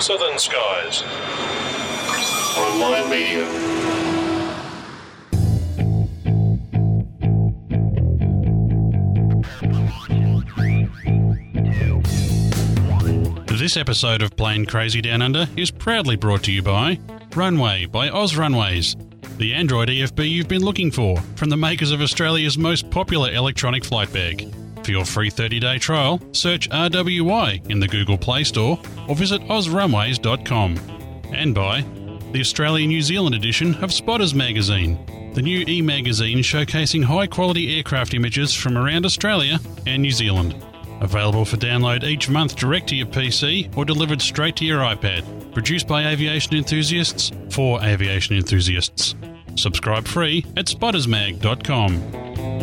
Southern Skies. Online media. This episode of Plane Crazy Down Under is proudly brought to you by Runway by Oz Runways, the Android EFB you've been looking for from the makers of Australia's most popular electronic flight bag. Your free 30 day trial, search RWY in the Google Play Store or visit ozrunways.com. And by the Australian New Zealand edition of Spotters Magazine, the new e magazine showcasing high quality aircraft images from around Australia and New Zealand. Available for download each month direct to your PC or delivered straight to your iPad. Produced by aviation enthusiasts for aviation enthusiasts. Subscribe free at spottersmag.com.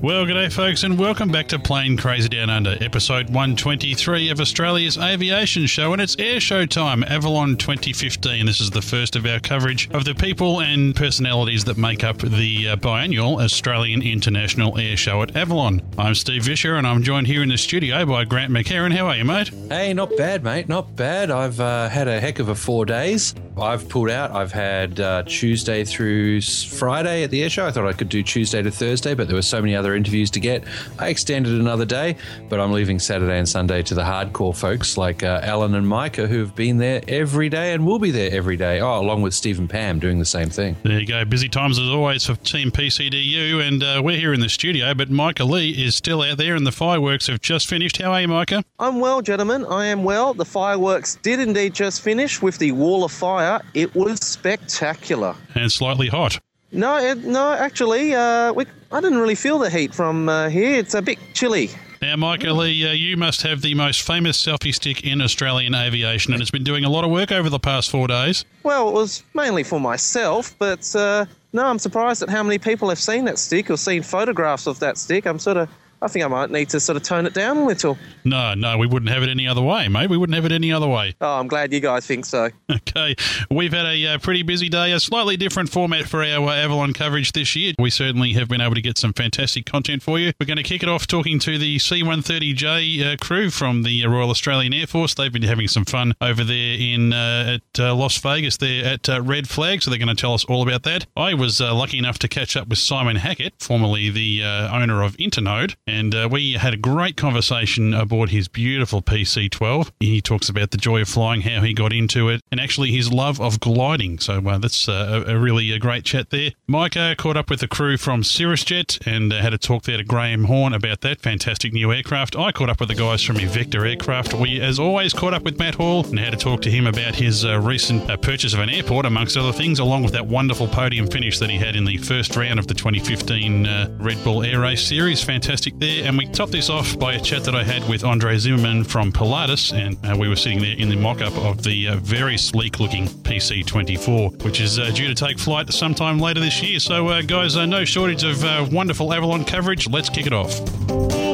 Well, g'day, folks, and welcome back to Plane Crazy Down Under, episode 123 of Australia's aviation show, and it's air show time, Avalon 2015. This is the first of our coverage of the people and personalities that make up the uh, biannual Australian International Air Show at Avalon. I'm Steve Visscher, and I'm joined here in the studio by Grant McHerron. How are you, mate? Hey, not bad, mate. Not bad. I've uh, had a heck of a four days. I've pulled out. I've had uh, Tuesday through Friday at the air show. I thought I could do Tuesday to Thursday, but there were so many other interviews to get. I extended another day, but I'm leaving Saturday and Sunday to the hardcore folks like uh, Alan and Micah, who have been there every day and will be there every day. Oh, along with Steve and Pam doing the same thing. There you go. Busy times as always for Team PCDU, and uh, we're here in the studio, but Micah Lee is still out there, and the fireworks have just finished. How are you, Micah? I'm well, gentlemen. I am well. The fireworks did indeed just finish with the Wall of Fire. It was spectacular. And slightly hot. No, it, no, actually, uh, we, I didn't really feel the heat from uh, here. It's a bit chilly. Now, Micah Lee, uh, you must have the most famous selfie stick in Australian aviation, and it's been doing a lot of work over the past four days. Well, it was mainly for myself, but uh, no, I'm surprised at how many people have seen that stick or seen photographs of that stick. I'm sort of, I think I might need to sort of tone it down a little. No, no, we wouldn't have it any other way, mate. We wouldn't have it any other way. Oh, I'm glad you guys think so. Okay, we've had a uh, pretty busy day, a slightly different format for our uh, Avalon coverage this year. We certainly have been able to get some fantastic content for you. We're going to kick it off talking to the C-130J uh, crew from the Royal Australian Air Force. They've been having some fun over there in uh, at uh, Las Vegas, there at uh, Red Flag, so they're going to tell us all about that. I was uh, lucky enough to catch up with Simon Hackett, formerly the uh, owner of Internode, and uh, we had a great conversation aboard his beautiful PC-12. He talks about the joy of flying, how he got into it, and actually his love of gliding. So uh, that's uh, a, a really a great chat there. Micah caught up with the crew from Cirrusjet and uh, had a talk there to Graham Horn about that fantastic new aircraft. I caught up with the guys from Evektor Aircraft. We, as always, caught up with Matt Hall and had to talk to him about his uh, recent uh, purchase of an airport, amongst other things, along with that wonderful podium finish that he had in the first round of the 2015 uh, Red Bull Air Race Series. Fantastic there. And we topped this off by a chat that I had with Andre Zimmerman from Pilatus, and uh, we were sitting there in the mock up of the uh, very sleek looking PC 24, which is uh, due to take flight sometime later this year. So, uh, guys, uh, no shortage of uh, wonderful Avalon coverage. Let's kick it off.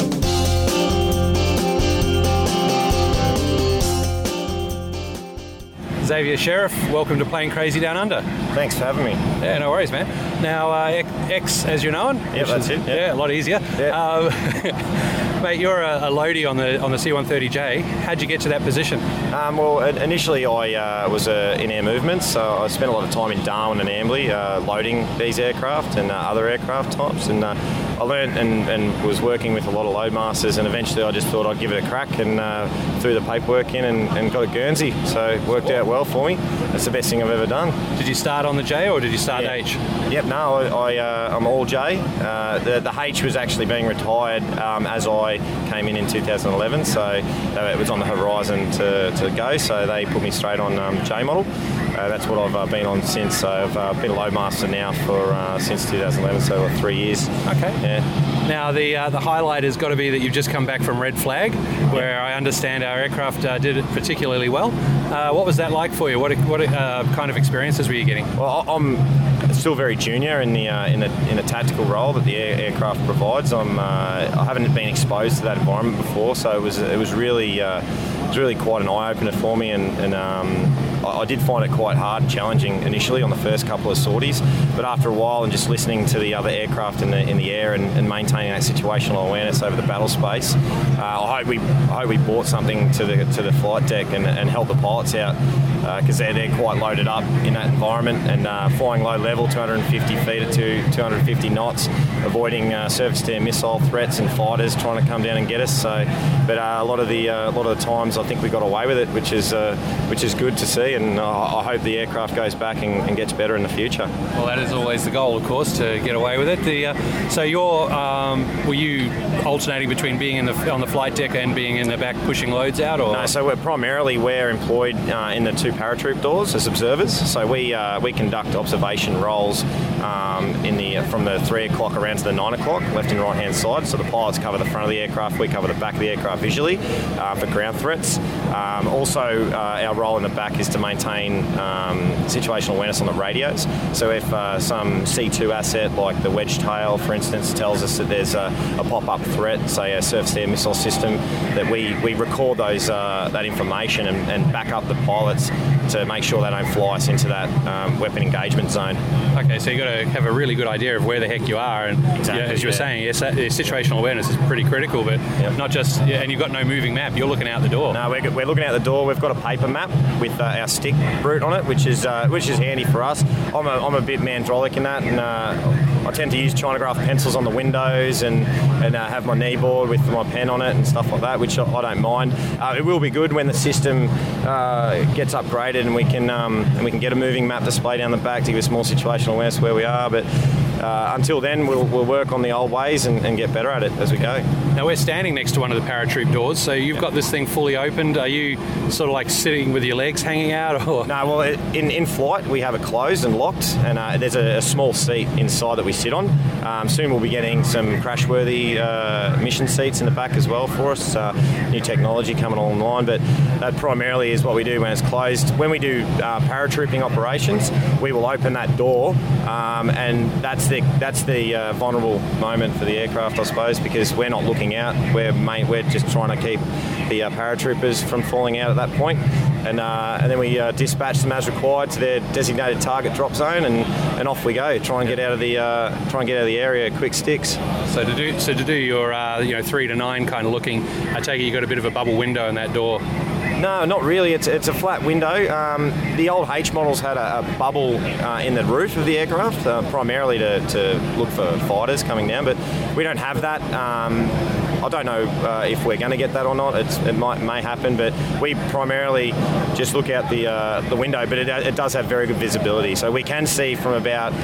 Xavier Sheriff, welcome to Plane Crazy Down Under. Thanks for having me. Yeah, no worries, man. Now, uh, X, as you're known. which that's is- it, yeah. Yeah, a lot easier. Yeah. Um, mate, you're a, a loadie on the on the C130J. How'd you get to that position? Um, well, initially I uh, was uh, in air movements, so I spent a lot of time in Darwin and Amberley uh, loading these aircraft and uh, other aircraft types, and uh, I learned and, and was working with a lot of loadmasters, and eventually I just thought I'd give it a crack and uh, threw the paperwork in and, and got a Guernsey, so it worked out well for me. That's the best thing I've ever done. Did you start on the J or did you start Yeah. H? Yep, no, I, I, uh, I'm all J. Uh, the, the H was actually being retired um, as I came in in 2011, so uh, it was on the horizon to, to go, so they put me straight on um, J model. Uh, that's what I've uh, been on since. So I've uh, been a loadmaster now for uh, since 2011, so three years. Okay. Yeah. Now, the uh, the highlight has got to be that you've just come back from Red Flag, where I understand our aircraft uh, did it particularly well. Uh, what was that like for you? What what uh, kind of experiences were you getting? Well, I'm still very junior in the uh, in the in the tactical role that the air, aircraft provides. I'm uh, I haven't been exposed to that environment before, so it was it was really was really quite an eye opener for me, and, and um, I, I did find it quite hard and challenging initially on the first couple of sorties, but after a while and just listening to the other aircraft in the in the air and, and maintaining that situational awareness over the battle space, uh, I hope we I hope we brought something to the to the flight deck and, and helped the pilots out because they're, they're quite loaded up in that environment and uh, flying low level, 250 feet at two, 250 knots, avoiding uh, surface to air missile threats and fighters trying to come down and get us. So, but uh, a lot of the uh, a lot of the times I think we got away with it, which is uh, which is good to see, and uh, I hope the aircraft goes back and, and, gets better in the future. Well, that is always the goal, of course, to get away with it. The, so you're um, were you alternating between being in the on the flight deck and being in the back pushing loads out, or no? So we're primarily we're employed in the two paratroop doors as observers. So we uh, we conduct observation roles um, in the from the three o'clock around to the nine o'clock, left and right hand side. So the pilots cover the front of the aircraft, we cover the back of the aircraft visually uh, for ground Um, also, uh, our role in the back is to maintain um, situational awareness on the radios. So if uh, some C2 asset like the Wedgetail, for instance, tells us that there's a, a pop-up threat, say a surface-to-air missile system, that we, we record those uh, that information and, and back up the pilots to make sure they don't fly us into that um, weapon engagement zone. Okay, so you've got to have a really good idea of where the heck you are, and exactly, as you were yeah. saying, yes, situational awareness is pretty critical. But Yep. not just, yeah, and you've got no moving map. You're looking out the door. No, we're, we're looking out the door. We've got a paper map with uh, our stick route on it, which is uh, which is handy for us. I'm a, I'm a bit mandrolic in that, and uh, I tend to use Chinagraph pencils on the windows and and uh, have my kneeboard with my pen on it and stuff like that, which I, I don't mind. Uh, it will be good when the system uh, gets upgraded and we can um, and we can get a moving map display down the back to give us more situational awareness where we are, but. Uh, until then, we'll, we'll work on the old ways and, and, get better at it as we go. Now, we're standing next to one of the paratroop doors, so you've got this thing fully opened. Are you sort of like sitting with your legs hanging out? Or? No, well, in, in flight, we have it closed and locked, and uh, there's a, a, small seat inside that we sit on. Um, soon we'll be getting some crash worthy uh, mission seats in the back as well for us. Uh, new technology coming online, but that primarily is what we do when it's closed. When we do uh, paratrooping operations, we will open that door, um, and that's the that's the uh, vulnerable moment for the aircraft, I suppose, because we're not looking out. We're main, we're just trying to keep the uh, paratroopers from falling out at that point, and uh, and then we uh, dispatch them as required to their designated target drop zone, and, and off we go. Try and get out of the uh, try and get out of the area quick sticks. So to do so to do your uh, you know three to nine kind of looking, I take it you got a bit of a bubble window in that door. No, not really. It's, it's a flat window. Um, the old H models had a, a bubble uh, in the roof of the aircraft, uh, primarily to, to look for fighters coming down, but we don't have that. Um, I don't know uh, if we're going to get that or not. It's, it might may happen, but we primarily just look out the uh, the window. But it, it, does have very good visibility, so we can see from about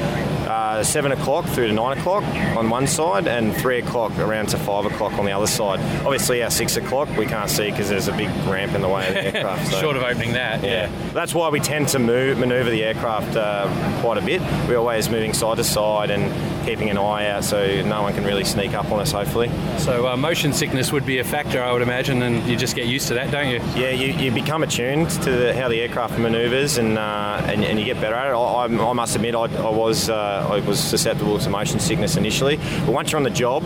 uh, seven o'clock through to nine o'clock on one side, and three o'clock around to five o'clock on the other side. Obviously, our six o'clock we can't see because there's a big ramp in the way of the aircraft. So. Short of opening that, yeah. yeah. That's why we tend to move maneuver the aircraft uh, quite a bit. We're always moving side to side and keeping an eye out so no one can really sneak up on us. Hopefully. So uh, motion sickness would be a factor, I would imagine, and you just get used to that, don't you? Yeah, you, you become attuned to the, how the aircraft manoeuvres, and, uh, and, and you get better at it. I, I must admit, I, I was uh, I was susceptible to motion sickness initially, but once you're on the job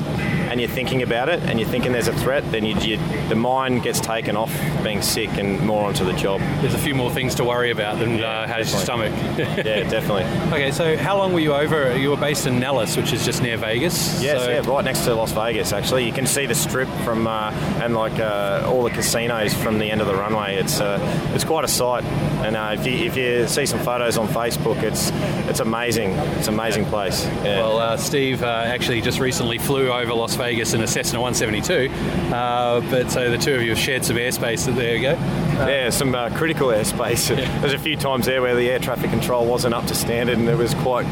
and you're thinking about it and you're thinking there's a threat, then you, you, the mind gets taken off being sick and more onto the job. There's a few more things to worry about than yeah, uh, how's your stomach. yeah, definitely. Okay, so how long were you over? You were based in Nellis, which is just near Vegas. Yes, so... yeah, right next to Las Vegas. Actually, you can see the strip from uh, and like uh, all the casinos from the end of the runway. It's uh, it's quite a sight, and uh, if you if you see some photos on Facebook, it's it's amazing. It's an amazing place. Yeah. Well, uh, Steve uh, actually just recently flew over Las Vegas in a Cessna 172, uh, but so the two of you have shared some airspace. There you go. Uh, yeah, some uh, critical airspace. Yeah. There's a few times there where the air traffic control wasn't up to standard, and there was quite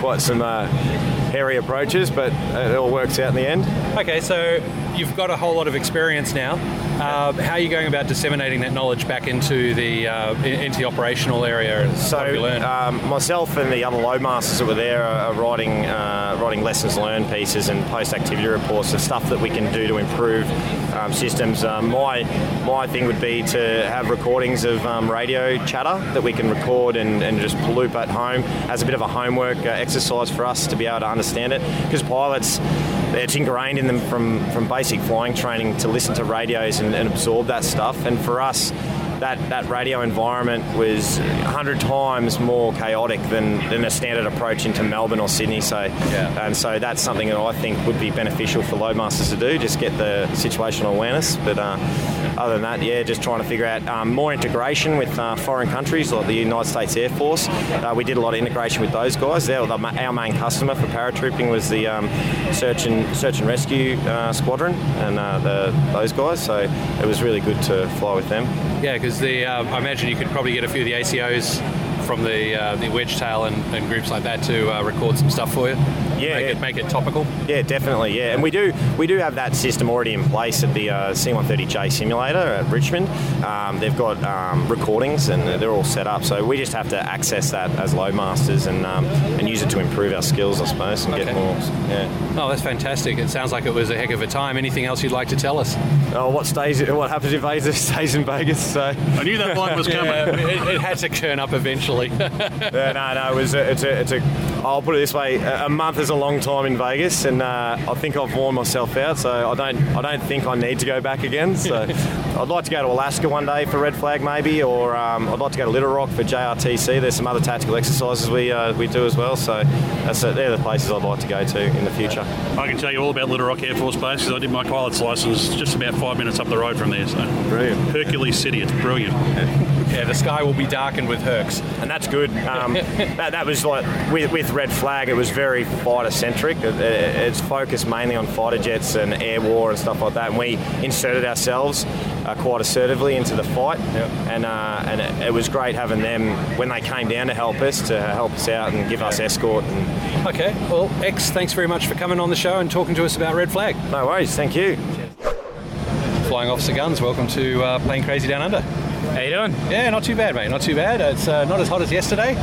quite some hairy approaches, but it all works out in the end. Okay, so you've got a whole lot of experience now. Uh, how are you going about disseminating that knowledge back into the uh, into the operational area? So um, myself and the other loadmasters that were there are writing uh, writing lessons learned pieces and post activity reports, the stuff that we can do to improve um, systems. Um, my my thing would be to have recordings of um, radio chatter that we can record and, and just loop at home as a bit of a homework uh, exercise for us to be able to understand it because pilots it's ingrained in them from, from basic flying training to listen to radios and, and absorb that stuff. And for us, that, that radio environment was 100 times more chaotic than, than a standard approach into Melbourne or Sydney. So, Yeah. and so that's something that I think would be beneficial for loadmasters to do, just get the situational awareness. But uh, other than that, yeah, just trying to figure out um, more integration with uh, foreign countries like the United States Air Force. Uh, we did a lot of integration with those guys. They're the, our main customer for paratrooping was the um, search and search and rescue uh, squadron and uh, the, those guys. So it was really good to fly with them. Yeah, because the uh, I imagine you could probably get a few of the ACOs from the uh, the Wedgetail and, and groups like that to uh, record some stuff for you. Yeah, make yeah. it make it topical. Yeah, definitely. Yeah, and we do we do have that system already in place at the uh, C130J simulator at Richmond. Um, they've got um, recordings and they're all set up. So we just have to access that as loadmasters and um, and use it to improve our skills, I suppose, and Okay. get more. Yeah. Oh, that's fantastic! It sounds like it was a heck of a time. Anything else you'd like to tell us? Oh, what stays? What happens if Vegas stays in Vegas? So. I knew that one was coming. Yeah, it, it had to turn up eventually. Yeah, no, no, it was a, it's a, it's a. I'll put it this way: a a month is a long time in Vegas, and uh, I think I've worn myself out. So I don't, I don't think I need to go back again. So I'd like to go to Alaska one day for red flag, maybe, or um, I'd like to go to Little Rock for JRTC. There's some other tactical exercises we uh, we do as well. So that's they're the places I'd like to go to in the future. I can tell you all about Little Rock Air Force Base because I did my pilot's license just about five minutes up the road from there. So Brilliant. Hercules City, it's brilliant. yeah, the sky will be darkened with Hercs. and that's good. Um, that, that was like with, with Red Flag, it was very fighter centric. It, it- it's focused mainly on fighter jets and air war and stuff like that. And we inserted ourselves uh, quite assertively into the fight, and uh, and it, it was great having them when they came down to help us to help us out and give us escort. And Okay, well, X, thanks very much for coming on the show and talking to us about Red Flag. no worries, thank you. Flying Officer Guns, welcome to uh, Plane Crazy Down Under. How are you doing? Yeah, not too bad, mate. Not too bad. It's uh, not as hot as yesterday.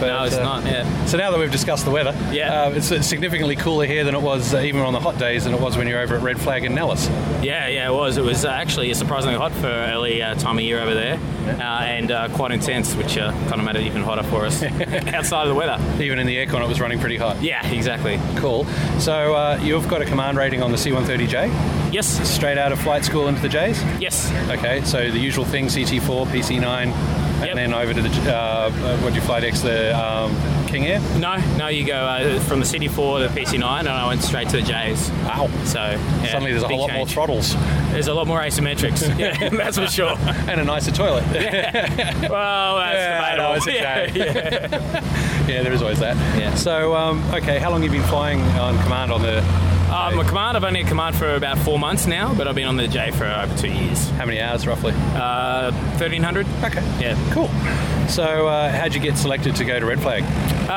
But, No, it's uh, not. Yeah. So now that we've discussed the weather, Yeah. uh, it's uh, significantly cooler here than it was uh, even on the hot days than it was when you were over at Red Flag in Nellis. Yeah, yeah, it was. It was uh, actually surprisingly hot for early uh, time of year over there, uh, and uh, quite intense, which uh, kind of made it even hotter for us outside of the weather. Even in the aircon, it was running pretty hot. Yeah, exactly. Cool. So uh, you've got a command rating on the C-130J, Yes, straight out of flight school into the J's. yes. Okay, so the usual thing: CT4, PC9, and then over to the uh, uh, what do you fly next? The um, King Air. No, no, you go uh, from the CT4 to the PC9, and I went straight to the J's. Wow. So yeah, Suddenly, there's a whole lot more throttles There's a lot more asymmetrics. yeah, that's for sure. and a nicer toilet. Well, that's Yeah, debatable. it's a yeah, joke. yeah. yeah, there is always that. Yeah. So, um, okay, how long have you been flying on command on the? I'm a command. I've only at command for about four months now, but I've been on the J for over two years. How many hours roughly? Uh, 1300. Okay. Yeah. Cool. So, uh, how'd you get selected to go to Red Flag? Uh,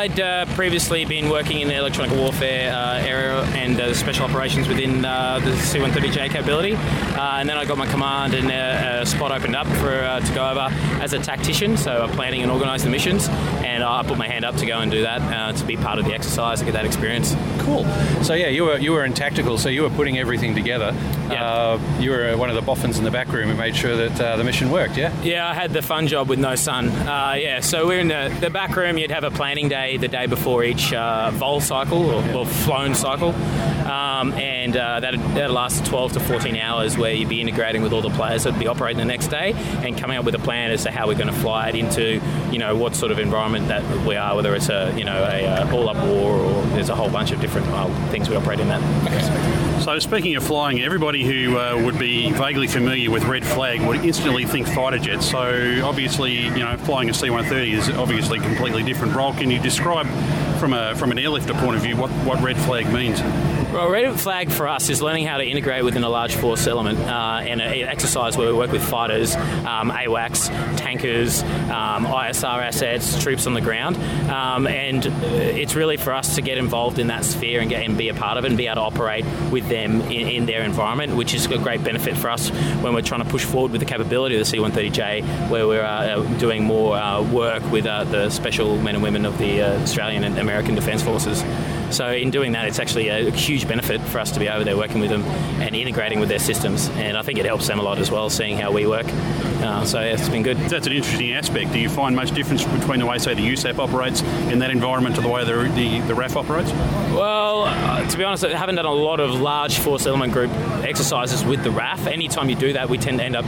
I'd uh, previously been working in the electronic warfare uh, area and uh, special operations within uh, the C-130J capability, uh, and then I got my command and uh, a spot opened up for uh, to go over as a tactician, so uh, planning and organising the missions, and I put my hand up to go and do that uh, to be part of the exercise to get that experience. Cool. So yeah, you were you were in tactical, so you were putting everything together. Yeah. Uh, you were one of the boffins in the back room who made sure that uh, the mission worked. Yeah. Yeah, I had the fun job with no Uh, yeah, so we're in the, the back room. You'd have a planning day the day before each uh, vul cycle or, or flown cycle, um, and uh, that that lasts 12 to 14 hours, where you'd be integrating with all the players that'd be operating the next day and coming up with a plan as to how we're going to fly it into, you know, what sort of environment that we are, whether it's a you know a uh, all-up war or there's a whole bunch of different uh, things we operate in that. So, speaking of flying, everybody who uh, would be vaguely familiar with Red Flag would instantly think fighter jets. So, obviously, you know, flying a C-130 is obviously a completely different role. Can you describe, from a from an airlifter point of view, what, what Red Flag means? Well, red flag for us is learning how to integrate within a large force element uh, and an exercise where we work with fighters, um, AWACS, tankers, um, ISR assets, troops on the ground. Um, and uh, it's really for us to get involved in that sphere and, get, and be a part of it and be able to operate with them in, in their environment, which is a great benefit for us when we're trying to push forward with the capability of the C-130J, where we're uh, doing more uh, work with uh, the special men and women of the uh, Australian and American Defence Forces. So in doing that, it's actually a huge benefit for us to be over there working with them and integrating with their systems. And I think it helps them a lot as well, seeing how we work. Uh, so yeah, it's been good. That's an interesting aspect. Do you find much difference between the way, say, the USAF operates in that environment to the way the, the, the RAF operates? Well, uh, to be honest, I haven't done a lot of large force element group exercises with the RAF. Anytime you do that, we tend to end up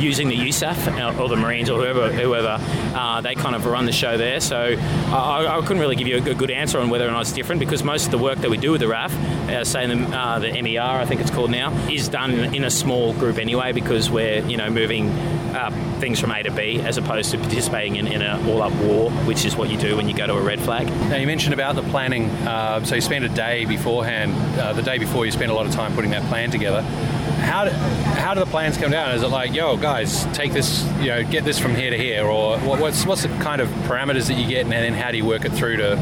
using the USAF or the Marines or whoever, whoever uh, they kind of run the show there. So I, I, couldn't really give you a good answer on whether or not it's different because most of the work that we do with the RAF, uh, say the, uh, the MER, I think it's called now, is done in a small group anyway because we're you know moving uh, things from A to B as opposed to participating in, in an all-up war, which is what you do when you go to a red flag. Now you mentioned about the planning. Uh, so you spend a day beforehand. Uh, the day before, you spend a lot of time putting that plan together. How do, how do the plans come down? Is it like, yo, guys, take this, you know, get this from here to here, or what's what's the kind of parameters that you get, and then how do you work it through to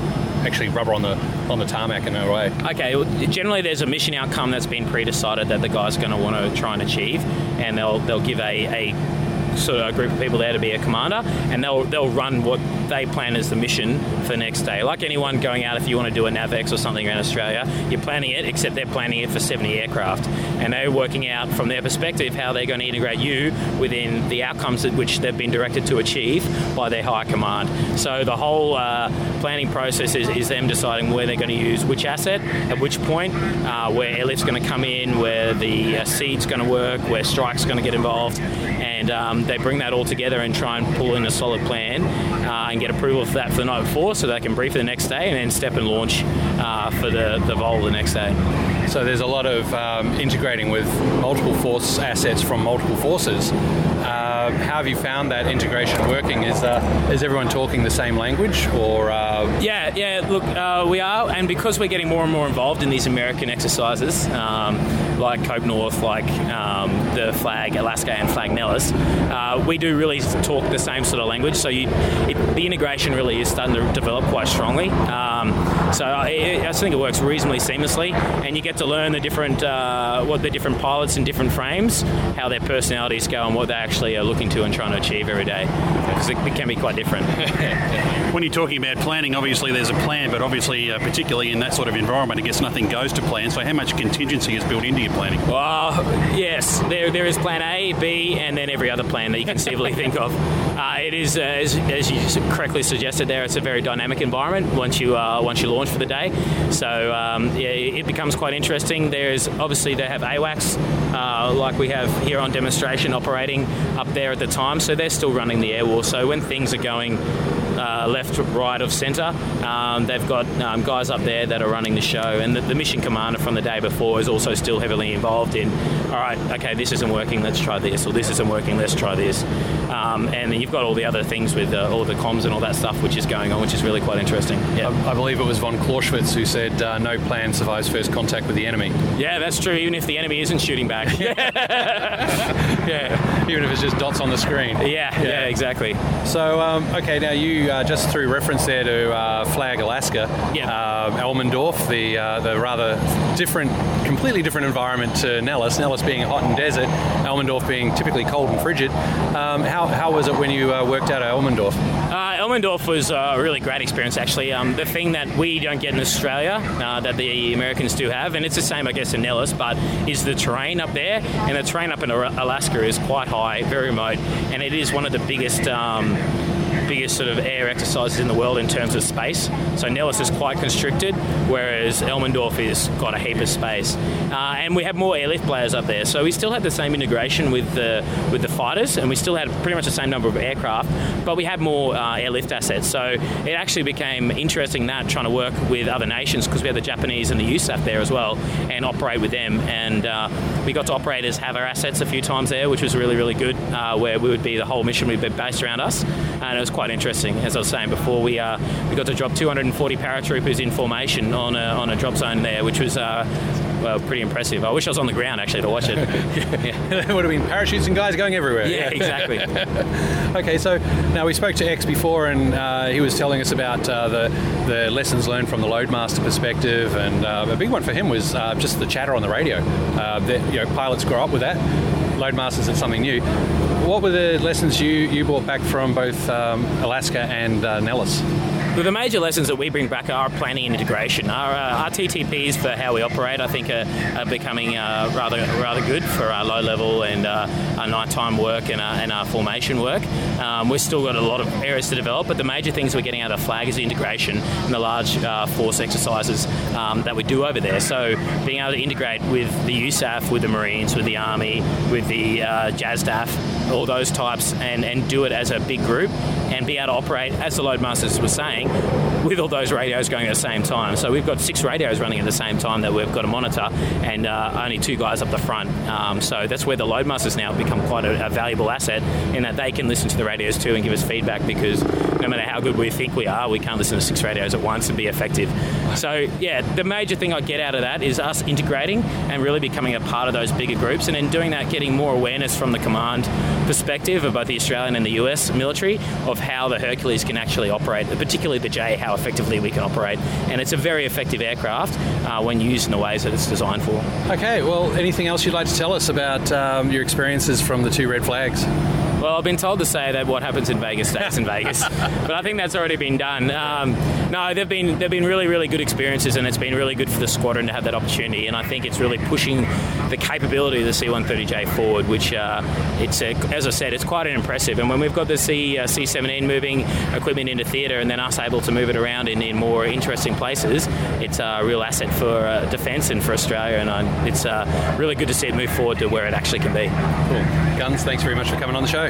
actually rubber on the on the tarmac in a way? Okay, well, generally there's a mission outcome that's been pre-decided that the guy's going to want to try and achieve, and they'll they'll give a, a sort of a group of people there to be a commander, and they'll they'll run what they plan as the mission for the next day. Like anyone going out, if you want to do a NavX or something around Australia, you're planning it, except they're planning it for 70 aircraft, and they're working out from their perspective how they're going to integrate you within the outcomes which they've been directed to achieve by their high command. So the whole uh, planning process is, is, them deciding where they're going to use which asset at which point, uh, where airlift's going to come in, where the uh, SEAD's going to work, where strike's going to get involved, and um, they bring that all together and try and pull in a solid plan uh, and get approval for that for the night before so they can brief the next day and then step and launch uh, for the, the vul the next day. So there's a lot of um, integrating with multiple force assets from multiple forces. Uh, how have you found that integration working? Is uh, is everyone talking the same language, or? Uh... Yeah, yeah. Look, uh, we are, and because we're getting more and more involved in these American exercises, um, like Cope North, like um, the Flag Alaska and Flag Nellis, uh, we do really talk the same sort of language. So you, it, the integration really is starting to develop quite strongly. Um, so I, I, think it works reasonably seamlessly, and you get to learn the different uh, what the different pilots in different frames, how their personalities go, and what they actually are looking to and trying to achieve every day. Because it, it, can be quite different. when you're talking about planning, obviously there's a plan, but obviously, uh, particularly in that sort of environment, I guess nothing goes to plan. So how much contingency is built into your planning? Well, yes, there, there is plan A, B, and then every other plan that you conceivably think of. Uh, it is, uh, as, as, you correctly suggested there, it's a very dynamic environment once you uh, once you launch for the day. So um, yeah, it becomes quite interesting. There's obviously they have AWACS uh, like we have here on demonstration operating up there at the time, so they're still running the air war. So when things are going uh, left, right of centre. Um, they've got um, guys up there that are running the show, and the, the, mission commander from the day before is also still heavily involved in. All right, okay, this isn't working. Let's try this, or this isn't working. Let's try this. Um, and then you've got all the other things with uh, all the comms and all that stuff which is going on, which is really quite interesting. Yeah, I, I believe it was von Clausewitz who said, uh, "No plan survives first contact with the enemy." Yeah, that's true. Even if the enemy isn't shooting back. yeah, even if it's just dots on the screen. Yeah, yeah, yeah exactly. So, um, okay, now you uh, just through reference there to uh, Flag Alaska, yeah. Uh, Elmendorf, the uh, the rather different, completely different environment to Nellis. Nellis being hot and desert, Elmendorf being typically cold and frigid. Um, how, how was it when you uh, worked out at Elmendorf? Uh, Elmendorf was a really great experience, actually. Um, the thing that we don't get in Australia, uh, that the Americans do have, and it's the same, I guess, in Nellis, but is the terrain up there. And the terrain up in Alaska is quite high, very remote, and it is one of the biggest. Um, biggest sort of air exercises in the world in terms of space. So Nellis is quite constricted, whereas Elmendorf is got a heap of space. Uh, and we have more airlift players up there, so we still had the same integration with the with the fighters, and we still had pretty much the same number of aircraft, but we had more uh, airlift assets. So it actually became interesting that trying to work with other nations because we had the Japanese and the USAF there as well, and operate with them. And uh, we got to operate as have our assets a few times there, which was really really good. Uh, where we would be the whole mission would be based around us, and it was quite interesting. As I was saying before, we uh, we got to drop 240 paratroopers in formation on a, on a drop zone there, which was uh, well, pretty impressive. I wish I was on the ground actually to watch it. yeah. there would have been parachutes and guys going everywhere. Yeah, exactly. okay, so now we spoke to X before, and uh, he was telling us about uh, the the lessons learned from the loadmaster perspective, and uh, a big one for him was uh, just the chatter on the radio. Uh, that you know, pilots grow up with that. Loadmasters is something new. What were the lessons you, you brought back from both um, Alaska and uh, Nellis? But the major lessons that we bring back are planning and integration. Our, uh, our TTPs for how we operate, I think, are, are becoming uh, rather rather good for our low level and uh, our nighttime work and our, and our formation work. Um, we've still got a lot of areas to develop, but the major things we're getting out of flag is the integration and the large uh, force exercises um, that we do over there. So being able to integrate with the USAF, with the Marines, with the Army, with the uh, JASDAF, all those types, and, and do it as a big group and be able to operate, as the Loadmasters were saying, with all those radios going at the same time. So we've got six radios running at the same time that we've got to monitor, and uh, only two guys up the front. Um, so that's where the Loadmasters now become quite a, a valuable asset in that they can listen to the radios too and give us feedback because no matter how good we think we are, we can't listen to six radios at once and be effective. So yeah, the major thing I get out of that is us integrating and really becoming a part of those bigger groups, and in doing that, getting more awareness from the command perspective of both the Australian and the US military of how the Hercules can actually operate, particularly the J, how effectively we can operate. And it's a very effective aircraft uh, when used in the ways that it's designed for. Okay, well, anything else you'd like to tell us about um, your experiences from the two red flags? Well, I've been told to say that what happens in Vegas stays in Vegas, but I think that's already been done. Um, no, they've been they've been really really good experiences, and it's been really good for the squadron to have that opportunity. And I think it's really pushing the capability of the C-130J forward, which uh, it's a, as I said, it's quite an impressive. And when we've got the C uh, C-17 moving equipment into theatre, and then us able to move it around in, in more interesting places, it's a real asset for uh, defence and for Australia. And uh, it's uh, really good to see it move forward to where it actually can be. Cool. Guns, thanks very much for coming on the show.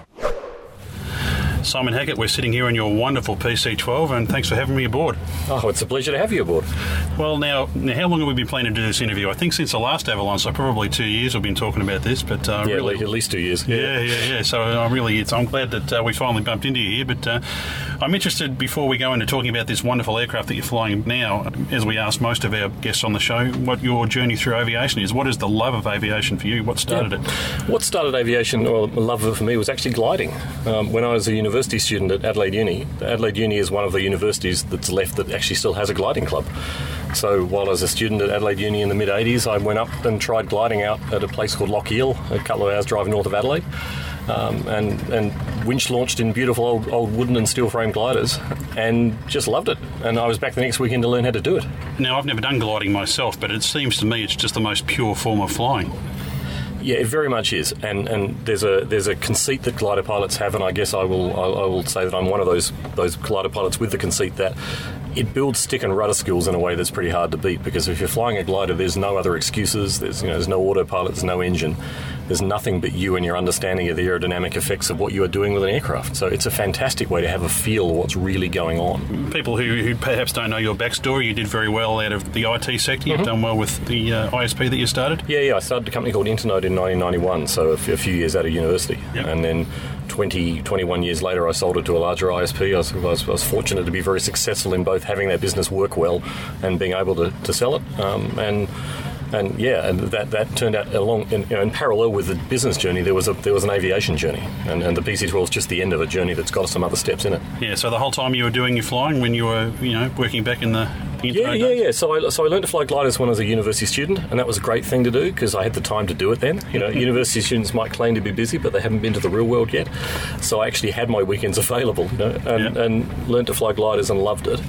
Simon Hackett, we're sitting here in your wonderful PC12, and thanks for having me aboard. Oh, it's a pleasure to have you aboard. Well, now, now how long have we been planning to do this interview? I think since the last Avalon, so probably two years we've been talking about this. But uh, Yeah, really, at least two years. Yeah, yeah, yeah. So I'm really, it's, I'm glad that uh, we finally bumped into you here. But uh, I'm interested before we go into talking about this wonderful aircraft that you're flying now, as we ask most of our guests on the show, what your journey through aviation is. What is the love of aviation for you? What started it? What started aviation, or the love of it for me, was actually gliding. Um, when I was a university student at Adelaide Uni, Adelaide Uni is one of the universities that's left that actually still has a gliding club. So while I was a student at Adelaide Uni in the mid 80s, I went up and tried gliding out at a place called Lochiel, a couple of hours drive north of Adelaide. Um, and, and winch launched in beautiful old, old wooden and steel frame gliders and just loved it. And I was back the next weekend to learn how to do it. Now, I've never done gliding myself, but it seems to me it's just the most pure form of flying. Yeah, it very much is, and and there's a there's a conceit that glider pilots have, and I guess I will I, I will say that I'm one of those those glider pilots with the conceit that it builds stick and rudder skills in a way that's pretty hard to beat. Because if you're flying a glider, there's no other excuses. There's you know there's no autopilot, there's no engine. There's nothing but you and your understanding of the aerodynamic effects of what you are doing with an aircraft. So it's a fantastic way to have a feel of what's really going on. People who, who perhaps don't know your backstory, you did very well out of the IT sector. You've done well with the uh, ISP that you started. Yeah, yeah. I started a company called Internode in 1991, so a f- a few years out of university. Yep. And then 20, 21 years later, I sold it to a larger ISP. I was, I was, I was fortunate to be very successful in both having that business work well and being able to, to sell it. Um, and and yeah, and that, that turned out along in, you know, in parallel with the business journey. There was a there was an aviation journey, and, and the PC12 is just the end of a journey that's got some other steps in it. Yeah, so the whole time you were doing your flying when you were, you know, working back in the, the Yeah, yeah, yeah. So I, so I learned to fly gliders when I was a university student, and that was a great thing to do because I had the time to do it then. You know, university students might claim to be busy, but they haven't been to the real world yet. So I actually had my weekends available, you know, and, Yeah. and learned to fly gliders and loved it.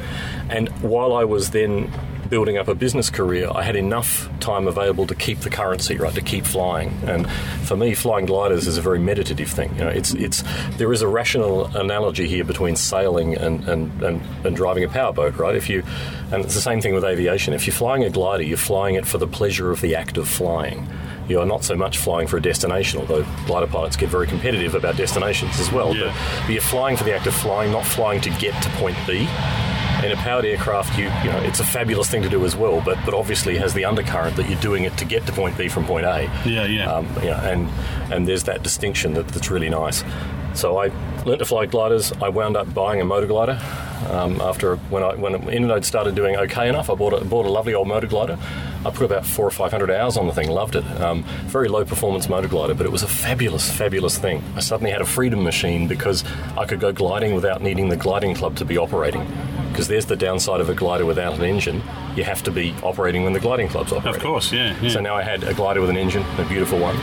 And while I was then building up a business career, I had enough time available to keep the currency, right, to keep flying. And for me, flying gliders is a very meditative thing. You know, it's it's there is a rational analogy here between sailing and and, and, and driving a powerboat, right? If you and it's the same thing with aviation. If you're flying a glider, you're flying it for the pleasure of the act of flying. You are not so much flying for a destination, although glider pilots get very competitive about destinations as well. Yeah. But, but you're flying for the act of flying, not flying to get to point B in a powered aircraft, you you know it's a fabulous thing to do as well, but but obviously has the undercurrent that you're doing it to get to point B from point A. Yeah, yeah. Um, yeah, and and there's that distinction that, that's really nice. So I learnt to fly gliders. I wound up buying a motor glider um, after when I when Internode started doing okay enough. I bought a, bought a lovely old motor glider. I put about four or five hundred hours on the thing. Loved it. Um, very low performance motor glider, but it was a fabulous, fabulous thing. I suddenly had a freedom machine because I could go gliding without needing the gliding club to be operating. Because there's the downside of a glider without an engine. You have to be operating when the gliding club's operating. Of course, yeah. yeah. So now I had a glider with an engine, a beautiful one.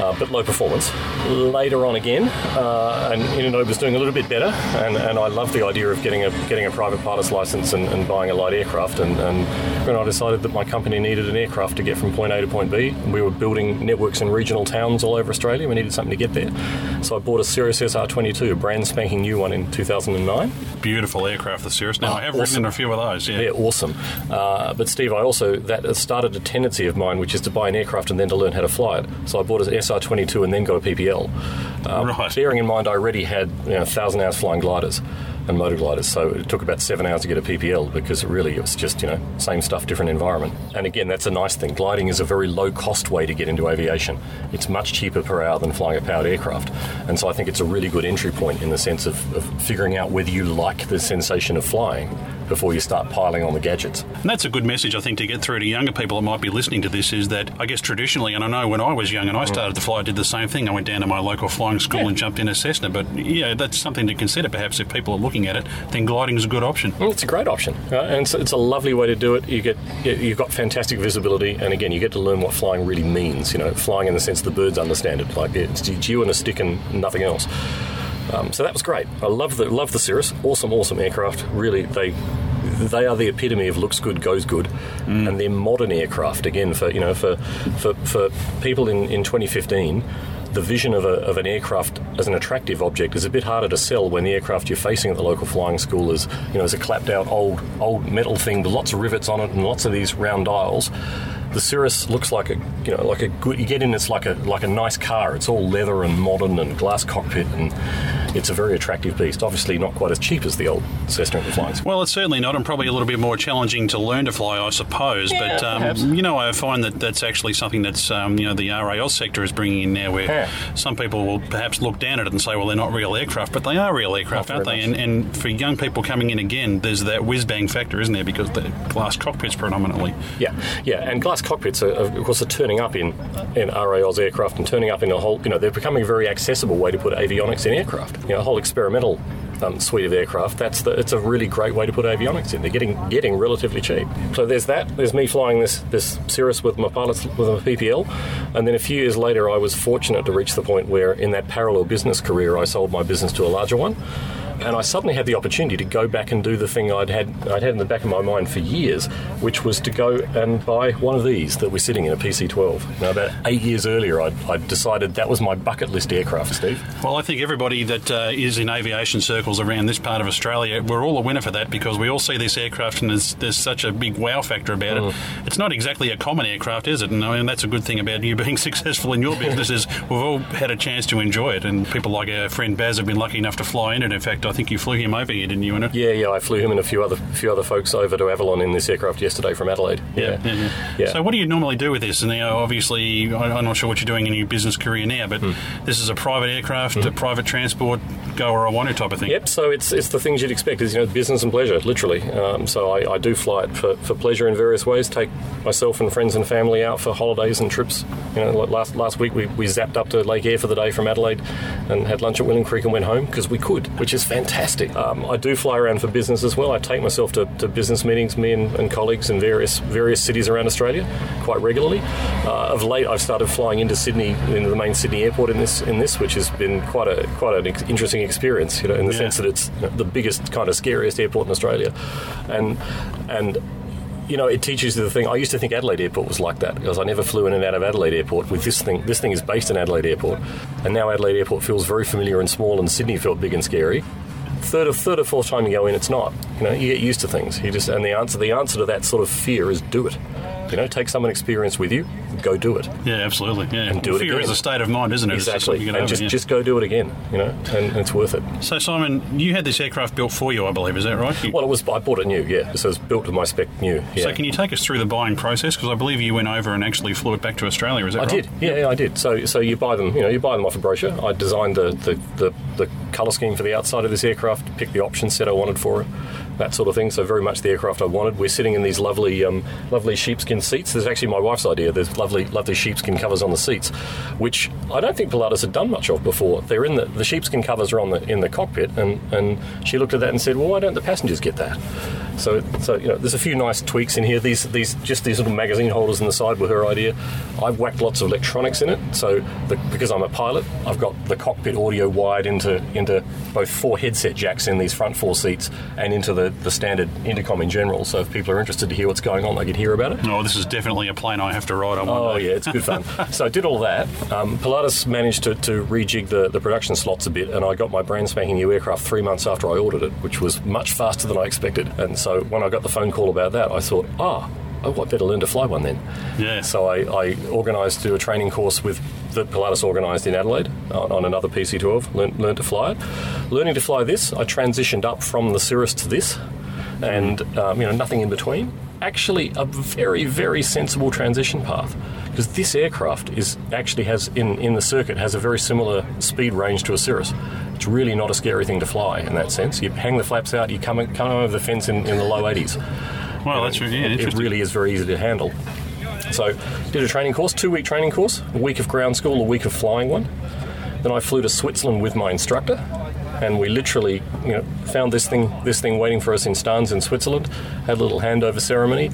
Uh, but low performance. Later on again, uh, and Inno was doing a little bit better, and, and I loved the idea of getting a getting a private pilot's license and, and buying a light aircraft. And, and when I decided that my company needed an aircraft to get from point A to point B, we were building networks in regional towns all over Australia. We needed something to get there, so I bought a Cirrus SR22, a brand spanking new one in 2009. Beautiful aircraft, the Cirrus. Now, Oh, I have awesome. ridden a few of those, yeah. Yeah, awesome. Uh, but Steve, I also that started a tendency of mine, which is to buy an aircraft and then to learn how to fly it. So I bought an SR22 and then got a PPL. Uh, Right. Bearing in mind, I already had you know, thousand hours flying gliders and motor gliders, so it took about seven hours to get a PPL because really it was just you know same stuff, different environment. And again, that's a nice thing. Gliding is a very low cost way to get into aviation. It's much cheaper per hour than flying a powered aircraft, and so I think it's a really good entry point in the sense of, of figuring out whether you like the sensation of flying before you start piling on the gadgets. And that's a good message, I think, to get through to younger people that might be listening to this is that I guess traditionally, and I know when I was young and I started to fly, I did the same thing. I went down to my local flying school and jumped in a Cessna. But yeah, that's something to consider perhaps if people are looking at it, then gliding is a good option. Well, it's a great option, right? and it's, it's a lovely way to do it. You get you- you've got fantastic visibility, and again, you get to learn what flying really means. You know, flying in the sense the birds understand it, like it's you and a stick and nothing else. Um, so that was great. I love the love the Cirrus. Awesome, awesome aircraft. Really, they they are the epitome of looks good, goes good, and they're modern aircraft. Again, for you know, for for, for people in, in 2015. The vision of, a, of an aircraft as an attractive object is a bit harder to sell when the aircraft you're facing at the local flying school is, you know, is a clapped out old old metal thing with lots of rivets on it and lots of these round dials. The Cirrus looks like a you know like a good. You get in, it's like a like a nice car. It's all leather and modern and glass cockpit, and it's a very attractive beast. Obviously, not quite as cheap as the old Cessna the flying. Well, it's certainly not, and probably a little bit more challenging to learn to fly, I suppose. but um, you know, I find that that's actually something that's um, you know the RAAus sector is bringing in now, where Yeah. some people will perhaps look down at it and say, well, they're not real aircraft, but they are real aircraft, aren't they? And, and for young people coming in again, there's that whiz bang factor, isn't there? Because the glass cockpits predominantly. Yeah, yeah, and glass cockpits, are, of course, are turning up in in RAAus aircraft and turning up in a whole. You know, they're becoming a very accessible way to put avionics in aircraft. You know, a whole experimental. Um, suite of aircraft. That's the, it's a really great way to put avionics in. They're getting getting relatively cheap. So there's that. There's me flying this this Cirrus with my pilots with my PPL, and then a few years later, I was fortunate to reach the point where, in that parallel business career, I sold my business to a larger one and I suddenly had the opportunity to go back and do the thing I'd had I'd had in the back of my mind for years, which was to go and buy one of these that we're sitting in a PC-12. Now, about eight years earlier, I'd, I'd decided that was my bucket list aircraft, Steve. Well, I think everybody that uh, is in aviation circles around this part of Australia, we're all a winner for that because we all see this aircraft and there's, there's such a big wow factor about it. It's not exactly a common aircraft, is it? And I mean, that's a good thing about you being successful in your business is we've all had a chance to enjoy it. And people like our friend Baz have been lucky enough to fly in it. In fact, I think you flew him over here, didn't you, in it? Yeah, yeah, I flew him and a few other few other folks over to Avalon in this aircraft yesterday from Adelaide. Yeah, yeah, yeah. Yeah. So, what do you normally do with this? And you know, obviously, I- I'm not sure what you're doing in your business career now, but this is a private aircraft, a private transport, go where I want to type of thing. Yep. So it's it's the things you'd expect. Is you know business and pleasure, literally. Um, so I, I do fly it for, for pleasure in various ways. Take myself and friends and family out for holidays and trips. You know, like last last week we, we zapped up to Lake Eyre for the day from Adelaide, and had lunch at William Creek and went home because we could, which is fantastic. Um, I do fly around for business as well. I take myself to, to business meetings, me and, and colleagues in various various cities around Australia, quite regularly. Uh, of late, I've started flying into Sydney, into the main Sydney airport in this in this, which has been quite a quite an ex- interesting experience. You know, in the Yeah. sense that it's you know, the biggest kind of scariest airport in Australia, and and. You know, it teaches you the thing. I used to think Adelaide Airport was like that because I never flew in and out of Adelaide Airport with this thing. This thing is based in Adelaide Airport, and now Adelaide Airport feels very familiar and small, and Sydney felt big and scary. Third or third or fourth time you go in, it's not. You know, you get used to things. You just and the answer the answer to that sort of fear is do it. You know, take someone experienced with you, go do it. Yeah, absolutely. Yeah, And do it fear is a state of mind, isn't it? Just Exactly, you and over, just yeah. just go do it again. You know, and it's worth it. So, Simon, you had this aircraft built for you, I believe. Is that right? You- Well, it was I bought it new, yeah. So it's built to my spec new. Yeah. So, can you take us through the buying process? Because I believe you went over and actually flew it back to Australia. Is that right? I right? did, yeah, yeah, I did. So, so you buy them, you know, you buy them off a brochure. I designed the the, the, the colour scheme for the outside of this aircraft, picked the option set I wanted for it, that sort of thing. So, very much the aircraft I wanted. We're sitting in these lovely, um, lovely sheepskin seats. There's actually my wife's idea. There's lovely, lovely sheepskin covers on the seats, which I don't think Pilatus had done much of before. They're in the the sheepskin covers are on the in the cockpit, and and she looked at that and said, well, why don't the passengers get that? So, so you know, there's a few nice tweaks in here. These, these, just these little magazine holders in the side were her idea. I've whacked lots of electronics in it. So, the, because I'm a pilot, I've got the cockpit audio wired into into both four headset jacks in these front four seats and into the, the standard intercom in general. So, if people are interested to hear what's going on, they can hear about it. Oh, this is definitely a plane I have to ride on one Oh day. Oh, yeah, it's good fun. so I did all that. Um, Pilatus managed to, to rejig the, the production slots a bit, and I got my brand spanking new aircraft three months after I ordered it, which was much faster than I expected. And so when I got the phone call about that, I thought, ah. Oh, I better learn to fly one then. Yeah. So I, I organised to do a training course with that Pilatus organised in Adelaide on, on another PC12. Learned, learned to fly it. Learning to fly this, I transitioned up from the Cirrus to this, and um, you know nothing in between. Actually, a very very sensible transition path because this aircraft is actually has in in the circuit has a very similar speed range to a Cirrus. It's really not a scary thing to fly in that sense. You hang the flaps out, you come come over the fence in, in the low 80s. Well, that's yeah, It really is very easy to handle. So, did a training course, two week training course, a week of ground school, a week of flying one. Then I flew to Switzerland with my instructor, and we literally, you know, found this thing, this thing waiting for us in Stans in Switzerland. Had a little handover ceremony,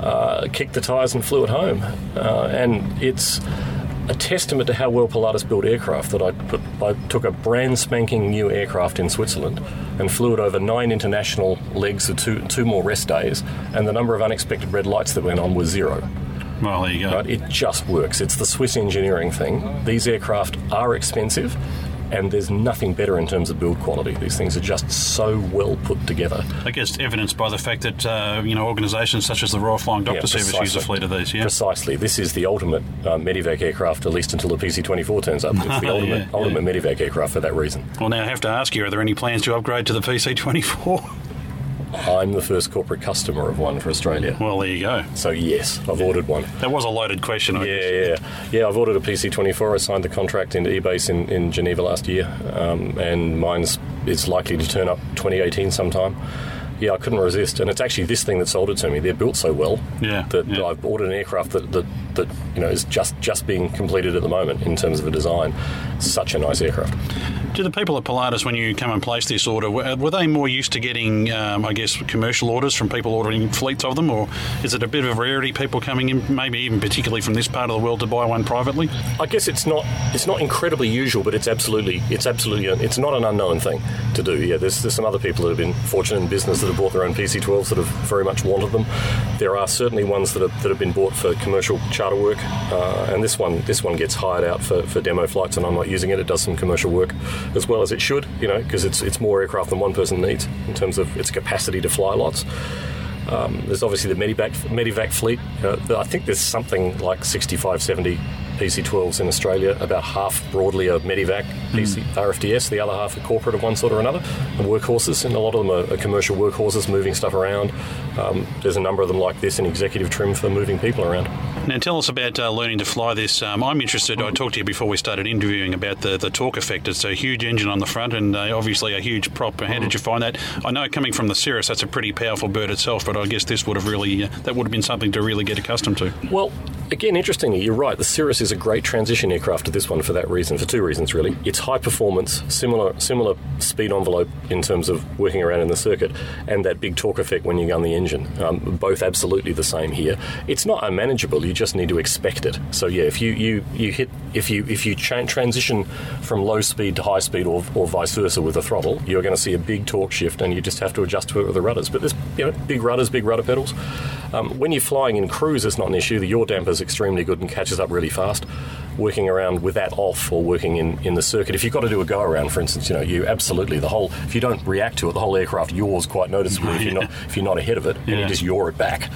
uh, kicked the tires, and flew it home. Uh, and it's a testament to how well Pilatus built aircraft that I put, I took a brand spanking new aircraft in Switzerland and flew it over nine international legs with two two more rest days, and the number of unexpected red lights that went on was zero. Well, there you go. Right? It just works. It's the Swiss engineering thing. These aircraft are expensive, and there's nothing better in terms of build quality. These things are just so well put together. I guess evidenced by the fact that uh, you know organisations such as the Royal Flying Doctor Yeah, Service use a fleet of these. Yeah. Precisely. This is the ultimate uh, medivac aircraft, at least until the PC-24 turns up. It's the ultimate, Yeah, ultimate medivac aircraft for that reason. Well, now I have to ask you: Are there any plans to upgrade to the PC24? I'm the first corporate customer of one for Australia. Well, there you go. So yes, I've ordered one. That was a loaded question. I guess. Yeah, yeah, yeah. I've ordered a PC24. I signed the contract into EBACE in, in Geneva last year, um, and mine's it's likely to turn up 2018 sometime. Yeah, I couldn't resist, and it's actually this thing that sold it to me. They're built so well Yeah, that yeah. I've ordered an aircraft that, that that you know is just just being completed at the moment in terms of a design. Such a nice aircraft. Do the people at Pilatus, when you come and place this order, were they more used to getting, um, I guess, commercial orders from people ordering fleets of them, or is it a bit of a rarity people coming in, maybe even particularly from this part of the world, to buy one privately? I guess it's not it's not incredibly usual, but it's absolutely it's absolutely it's not an unknown thing to do. Yeah, there's there's some other people that have been fortunate in business that have bought their own PC12s that have very much wanted them. There are certainly ones that have, that have been bought for commercial charter work, uh, and this one this one gets hired out for, for demo flights, and I'm not using it. It does some commercial work as well as it should, you know, because it's it's more aircraft than one person needs in terms of its capacity to fly lots. Um, there's obviously the Medivac, Medivac fleet. Uh, I think there's something like 65, 70 PC12s in Australia, about half broadly are Medivac, PC, RFDS, the other half are corporate of one sort or another, and workhorses, and a lot of them are, are commercial workhorses moving stuff around. Um, there's a number of them like this in executive trim for moving people around. Now, tell us about uh, learning to fly this. Um, I'm interested. I talked to you before we started interviewing about the, the torque effect. It's a huge engine on the front and uh, obviously a huge prop. How did you find that? I know coming from the Cirrus, that's a pretty powerful bird itself, but I guess this would have really uh, that would have been something to really get accustomed to. Well, again, interestingly, you're right. The Cirrus is a great transition aircraft to this one for that reason, for two reasons really. It's high performance, similar similar speed envelope in terms of working around in the circuit, and that big torque effect when you gun the engine. Um, both absolutely the same here. It's not unmanageable. You just need to expect it. So yeah, if you you, you hit if you if you cha- transition from low speed to high speed or, or vice versa with the throttle, you're going to see a big torque shift, and you just have to adjust to it with the rudders. But there's you know big rudders, big rudder pedals. Um, when you're flying in cruise, it's not an issue. The yaw damper is extremely good and catches up really fast. Working around with that off or working in, in the circuit, if you've got to do a go around, for instance, you know, you absolutely the whole. If you don't react to it, the whole aircraft yaws quite noticeably if you're not if you're not ahead of it, and you just yaw it back.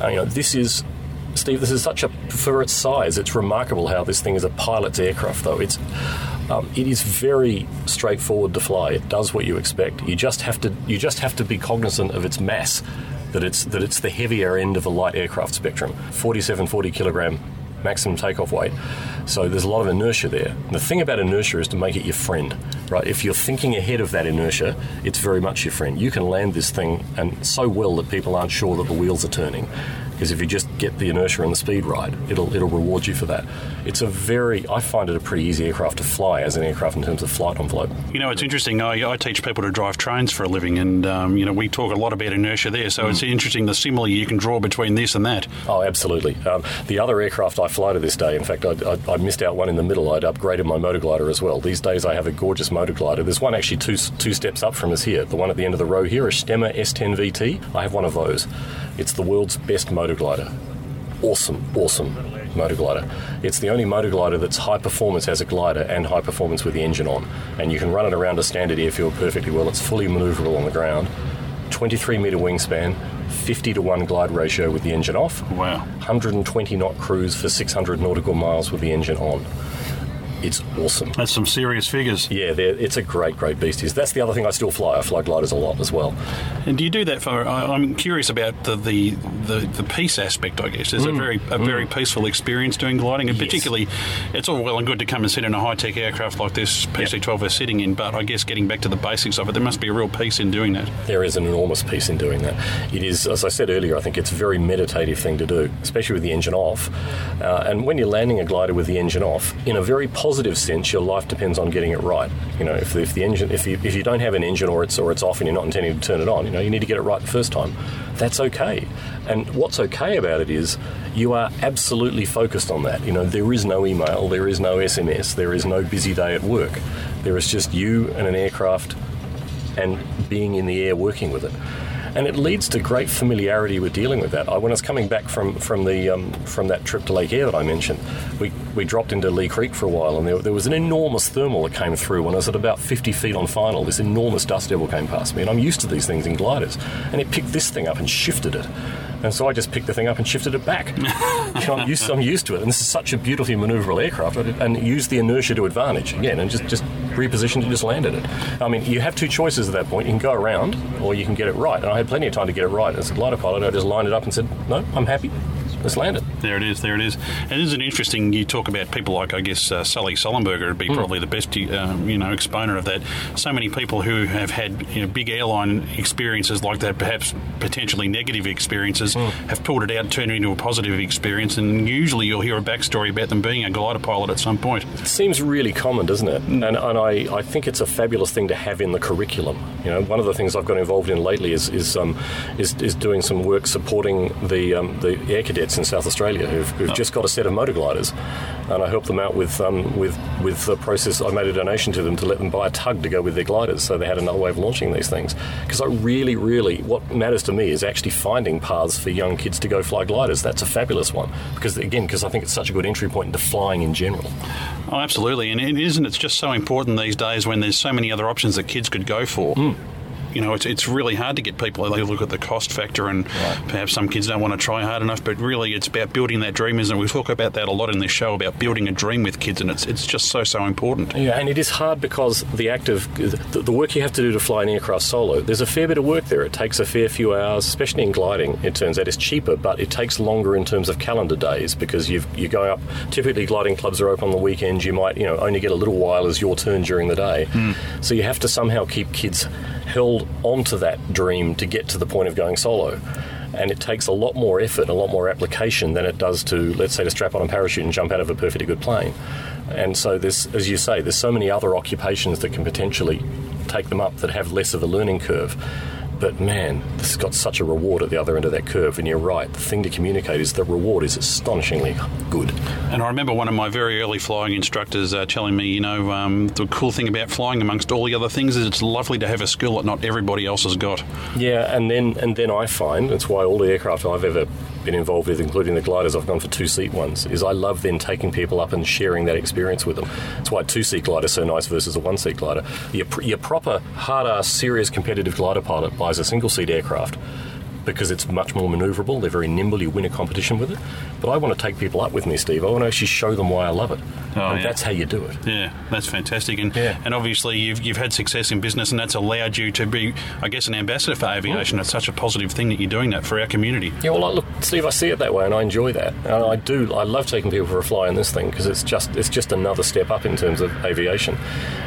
Uh, you know, this is. Steve, this is such a for its size. It's remarkable how this thing is a pilot's aircraft, though. It's um, it is very straightforward to fly. It does what you expect. You just have to you just have to be cognizant of its mass, that it's that it's the heavier end of the light aircraft spectrum. 47, 40 kilogram maximum takeoff weight. So there's a lot of inertia there. The thing about inertia is to make it your friend, right? If you're thinking ahead of that inertia, it's very much your friend. You can land this thing and so well that people aren't sure that the wheels are turning. because if you just get the inertia and the speed right, it'll it'll reward you for that. It's a very I find it a pretty easy aircraft to fly as an aircraft in terms of flight envelope. You know, it's interesting. I, I teach people to drive trains for a living, and um, you know, we talk a lot about inertia there. So it's interesting the simile you can draw between this and that. Oh, absolutely. Um, the other aircraft I fly to this day, in fact, I, I, I missed out one in the middle. I'd upgraded my motor glider as well. These days I have a gorgeous motor glider. There's one actually two, two steps up from us here. The one at the end of the row here, a Stemme S10 VT. I have one of those. It's the world's best motor glider. Awesome, awesome motor glider. It's the only motor glider that's high performance as a glider and high performance with the engine on. And you can run it around a standard airfield perfectly well. It's fully maneuverable on the ground. 23 metre wingspan, 50 to 1 glide ratio with the engine off. Wow. 120 knot cruise for 600 nautical miles with the engine on. It's awesome. That's some serious figures. Yeah, it's a great, great beasties. That's the other thing I still fly. I fly gliders a lot as well. And do you do that for? I, I'm curious about the, the, the, the peace aspect. I guess it's a very a very peaceful experience doing gliding, and Yes. particularly, it's all well and good to come and sit in a high tech aircraft like this PC-12 we're sitting in. But I guess getting back to the basics of it, there must be a real peace in doing that. There is an enormous peace in doing that. It is, as I said earlier, I think it's a very meditative thing to do, especially with the engine off. Uh, and when you're landing a glider with the engine off, in a very positive sense, your life depends on getting it right. You know, if, if the engine, if you, if you don't have an engine or it's or it's off and you're not intending to turn it on, you know, you need to get it right the first time. That's okay. And what's okay about it is you are absolutely focused on that. You know, there is no email, there is no SMS, there is no busy day at work. There is just you and an aircraft and being in the air working with it. And it leads to great familiarity with dealing with that. I, when I was coming back from from the um, from that trip to Lake Eyre that I mentioned, we, we dropped into William Creek for a while, and there, there was an enormous thermal that came through. When I was at about 50 feet on final, this enormous dust devil came past me, and I'm used to these things in gliders, and it picked this thing up and shifted it. And so I just picked the thing up and shifted it back. I'm, used, I'm used to it, and this is such a beautifully manoeuvrable aircraft, and used the inertia to advantage again, and just, just repositioned and just landed it. I mean, you have two choices at that point. You can go around, or you can get it right. And I had plenty of time to get it right. As a glider pilot, I just lined it up and said, "No, I'm happy. Let's land it." There it is. There it is. And isn't interesting? You talk about people like I guess uh, Sully Sullenberger would be probably the best um, you know exponent of that. So many people who have had you know, big airline experiences like that, perhaps potentially negative experiences, have pulled it out and turned it into a positive experience. And usually you'll hear a backstory about them being a glider pilot at some point. It seems really common, doesn't it? And, and I, I think it's a fabulous thing to have in the curriculum. You know, one of the things I've got involved in lately is is um, is, is doing some work supporting the um, the air cadets in South Australia who've, who've just got a set of motor gliders, and I help them out with um, with with the process. I made a donation to them to let them buy a tug to go with their gliders, so they had another way of launching these things. Because I really, really, what matters to me is actually finding paths for young kids to go fly gliders. That's a fabulous one because again, because I think it's such a good entry point into flying in general. Oh, absolutely. And it isn't it's just so important these days when there's so many other options that kids could go for. You know, it's, it's really hard to get people. They look at the cost factor, and perhaps some kids don't want to try hard enough. But really, it's about building that dream, isn't it? We talk about that a lot in this show about building a dream with kids, and it's it's just so so important. Yeah, and it is hard because the act of the, the work you have to do to fly an aircraft solo, there's a fair bit of work there. It takes a fair few hours, especially in gliding. It turns out it's cheaper, but it takes longer in terms of calendar days because you've, you're going up. Typically, gliding clubs are open on the weekends. You might, you know, only get a little while as your turn during the day. Hmm. So you have to somehow keep kids held onto that dream to get to the point of going solo. And it takes a lot more effort a lot more application than it does to, let's say, to strap on a parachute and jump out of a perfectly good plane. And so there's, as you say, there's so many other occupations that can potentially take them up that have less of a learning curve. But man, this has got such a reward at the other end of that curve. And you're right, the thing to communicate is the reward is astonishingly good. And I remember one of my very early flying instructors uh, telling me, you know, um, the cool thing about flying, amongst all the other things, is it's lovely to have a skill that not everybody else has got. Yeah, and then and then I find that's why all the aircraft I've ever been involved with, including the gliders, I've gone for two seat ones. Is I love then taking people up and sharing that experience with them. That's why two seat glider is so nice versus a one seat glider. Your, your proper hard ass serious competitive glider pilot buys a single seat aircraft because it's much more manoeuvrable. They're very nimble. You win a competition with it. But I want to take people up with me, Steve. I want to actually show them why I love it. Oh, and yeah. that's how you do it. Yeah, that's fantastic, and Yeah. and obviously you've you've had success in business, and that's allowed you to be, I guess, an ambassador for aviation. It's such a positive thing that you're doing that for our community. Yeah, well, I- look, Steve, I see it that way, and I enjoy that. And I do. I love taking people for a fly in this thing because it's just it's just another step up in terms of aviation.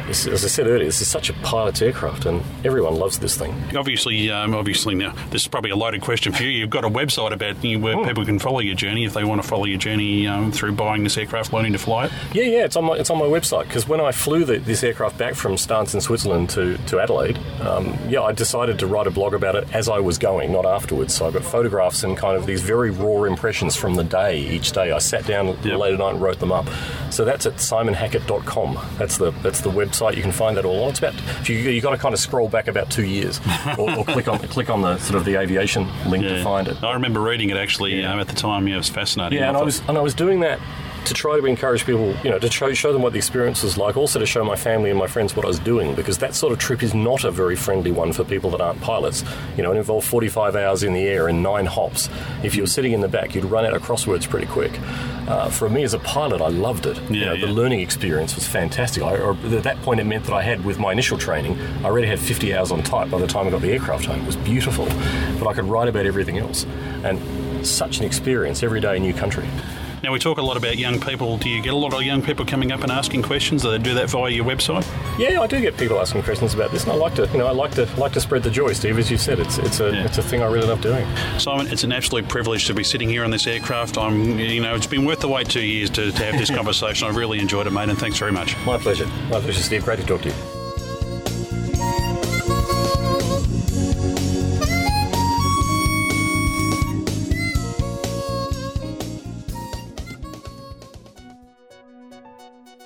It's, as I said earlier, this is such a pilot's aircraft, and everyone loves this thing. Obviously, um, obviously now this is probably a load loaded question for you. You've got a website about you where Oh. people can follow your journey if they want to follow your journey um, through buying this aircraft, learning to fly it. Yeah, yeah, it's on my it's on my website because when I flew the, this aircraft back from Stans in Switzerland to to Adelaide, um, yeah, I decided to write a blog about it as I was going, not afterwards. So I've got photographs and kind of these very raw impressions from the day each day. I sat down late at night and wrote them up. So that's at simonhackett.com. That's the that's the website. You can find that all on. It's about if you you got to kind of scroll back about two years or, or click on click on the sort of the aviation link to find it. I remember reading it actually um, at the time. Yeah, it was fascinating. Yeah, and I was and I was doing that to try to encourage people, you know, to show, show them what the experience was like, also to show my family and my friends what I was doing, because that sort of trip is not a very friendly one for people that aren't pilots. You know, it involved 45 hours in the air and nine hops. If you were sitting in the back, you'd run out of crosswords pretty quick. Uh, for me as a pilot, I loved it. you know, The learning experience was fantastic. I, or at that point, it meant that I had, with my initial training, I already had 50 hours on type by the time I got the aircraft home. It was beautiful, but I could write about everything else. And such an experience every day, new country. Now we talk a lot about young people. Do you get a lot of young people coming up and asking questions? Do they do that via your website? Yeah, I do get people asking questions about this, and I like to, you know, I like to like to spread the joy, Steve. As you said, it's it's a it's a thing I really love doing. Simon, it's an absolute privilege to be sitting here on this aircraft. I'm, you know, it's been worth the wait two years to, to have this conversation. I've really enjoyed it, mate, and thanks very much. My pleasure. My pleasure, Steve. Great to talk to you.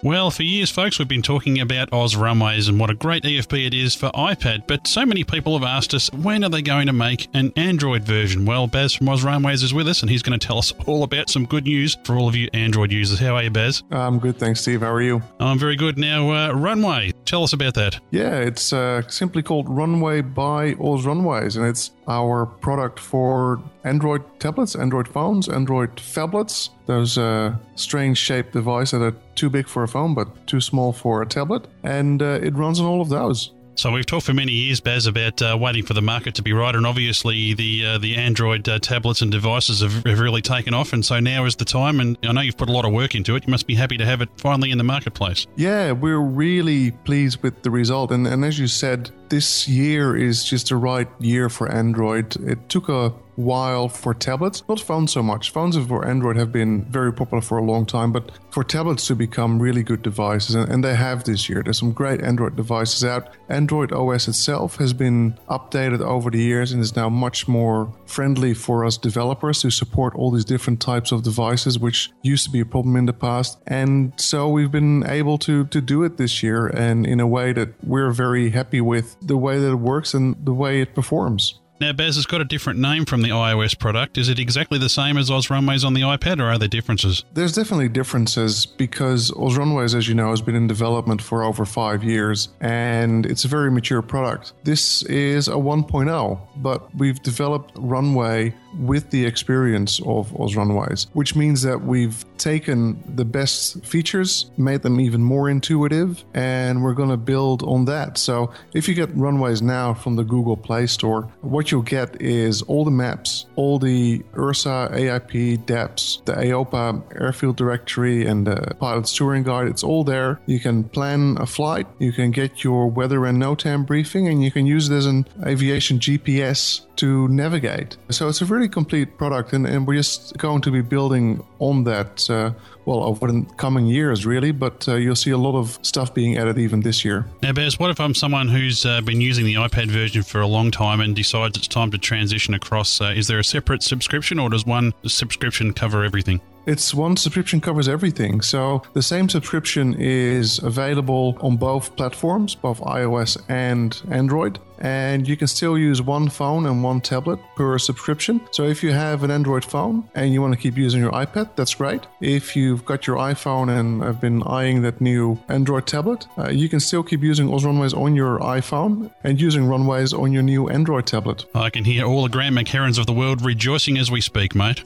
Well, for years, folks, we've been talking about Oz Runways and what a great EFB it is for iPad, but so many people have asked us when are they going to make an Android version? Well, Baz from Oz Runways is with us and he's going to tell us all about some good news for all of you Android users. How are you, Baz? I'm good, thanks, Steve. How are you? I'm very good. Now, uh, Runway, tell us about that. Yeah, it's uh, simply called Runway by Oz Runways, and it's our product for Android tablets, Android phones, Android phablets. Those uh, strange shaped devices that are too big for a phone but too small for a tablet, and uh, it runs on all of those. So we've talked for many years, Baz, about uh, waiting for the market to be right, and obviously the uh, the Android uh, tablets and devices have, have really taken off, and so now is the time. And I know you've put a lot of work into it. You must be happy to have it finally in the marketplace. Yeah, we're really pleased with the result. And, and as you said, this year is just the right year for Android. It took a while for tablets, not phones so much. Phones for Android have been very popular for a long time, but for tablets to become really good devices, and, they have this year. There's some great Android devices out. Android OS itself has been updated over the years and is now much more friendly for us developers to support all these different types of devices, which used to be a problem in the past. And so we've been able to, to do it this year and in a way that we're very happy with the way that it works and the way it performs. Now, Baz has got a different name from the iOS product. Is it exactly the same as Oz Runways on the iPad, or are there differences? There's definitely differences because Oz Runways, as you know, has been in development for over five years and it's a very mature product. This is a 1.0, but we've developed Runway with the experience of Runways, which means that we've taken the best features, made them even more intuitive, and we're going to build on that. So if you get Runways now from the Google Play Store, what you'll get is all the maps, all the ERSA, AIP, DAPs, the AOPA airfield directory, and the pilot's touring guide. It's all there. You can plan a flight, you can get your weather and NOTAM briefing, and you can use it as an aviation GPS to navigate. So it's a really complete product, and, and we're just going to be building on that. Uh, well, over the coming years, really, but uh, you'll see a lot of stuff being added even this year. Now, Baz, what if I'm someone who's uh, been using the iPad version for a long time and decides it's time to transition across? Uh, is there a separate subscription, or does one subscription cover everything? It's one subscription covers everything. So the same subscription is available on both platforms, both iOS and Android. And you can still use one phone and one tablet per subscription. So if you have an Android phone and you want to keep using your iPad, that's great. If you've got your iPhone and have been eyeing that new Android tablet, uh, you can still keep using Oz Runways on your iPhone and using Runways on your new Android tablet. I can hear all the Grant McHerrons of the world rejoicing as we speak, mate.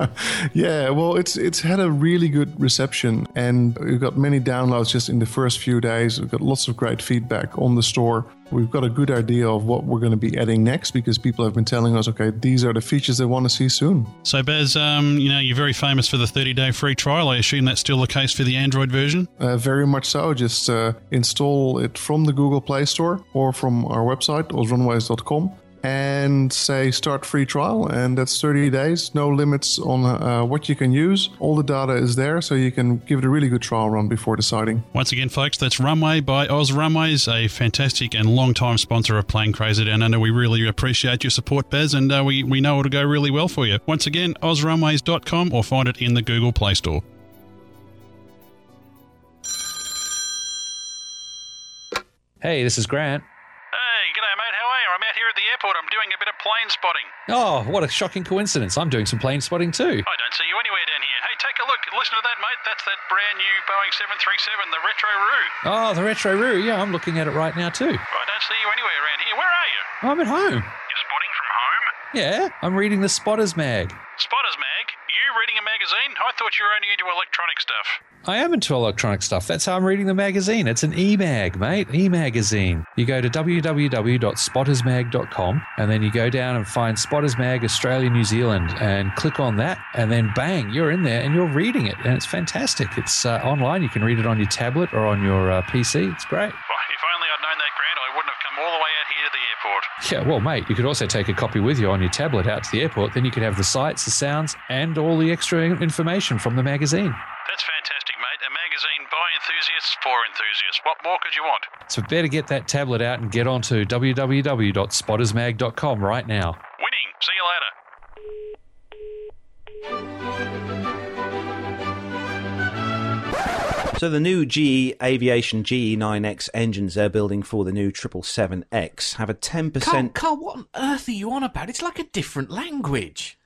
yeah, well, it's it's had a really good reception, and we've got many downloads just in the first few days. We've got lots of great feedback on the store. We've got a good idea of what we're going to be adding next because people have been telling us, okay, these are the features they want to see soon. So, Baz, um, you know, you're very famous for the 30 day free trial. I assume that's still the case for the Android version? Uh, very much so. Just uh, install it from the Google Play Store or from our website, ozrunways.com. and say start free trial. And that's 30 days, no limits on uh, what you can use. All the data is there, so you can give it a really good trial run before deciding. Once again, folks, that's Runway by Oz Runways, a fantastic and long-time sponsor of Plane Crazy Down Under. We really appreciate your support, Baz, and uh, we, we know it'll go really well for you. Once again, ozrunways.com or find it in the Google Play Store. Hey, this is Grant. Hey, g'day, mate. How are you? I'm out here at the airport. I'm doing a bit of plane spotting. Oh, what a shocking coincidence. I'm doing some plane spotting too. I don't see you anywhere down here. Hey, take a look. Listen to that, mate. That's that brand new Boeing 737, the Retro Roo. Oh, the Retro Roo. Yeah, I'm looking at it right now too. I don't see you anywhere around here. Where are you? I'm at home. You're spotting from home? Yeah, I'm reading the Spotters mag. Spotters Mag? You reading a magazine? I thought you were only into electronic stuff. I am into electronic stuff. That's how I'm reading the magazine. It's an e-mag, mate. E-magazine. You go to www.spottersmag.com and then you go down and find Spotters Mag Australia New Zealand and click on that and then bang, you're in there and you're reading it and it's fantastic. It's uh, online. You can read it on your tablet or on your uh, PC. It's great. If only I'd known that, Grant, I wouldn't have come all the way out here to the airport. Yeah, well, mate, you could also take a copy with you on your tablet out to the airport. Then you could have the sights, the sounds, and all the extra information from the magazine. That's fantastic, mate. A magazine by enthusiasts for enthusiasts. What more could you want? So better get that tablet out and get onto www.spottersmag.com right now. Winning. See you later. So the new GE Aviation GE9X engines they're building for the new 777X have a 10% Carl, Carl, what on earth are you on about? It's like a different language.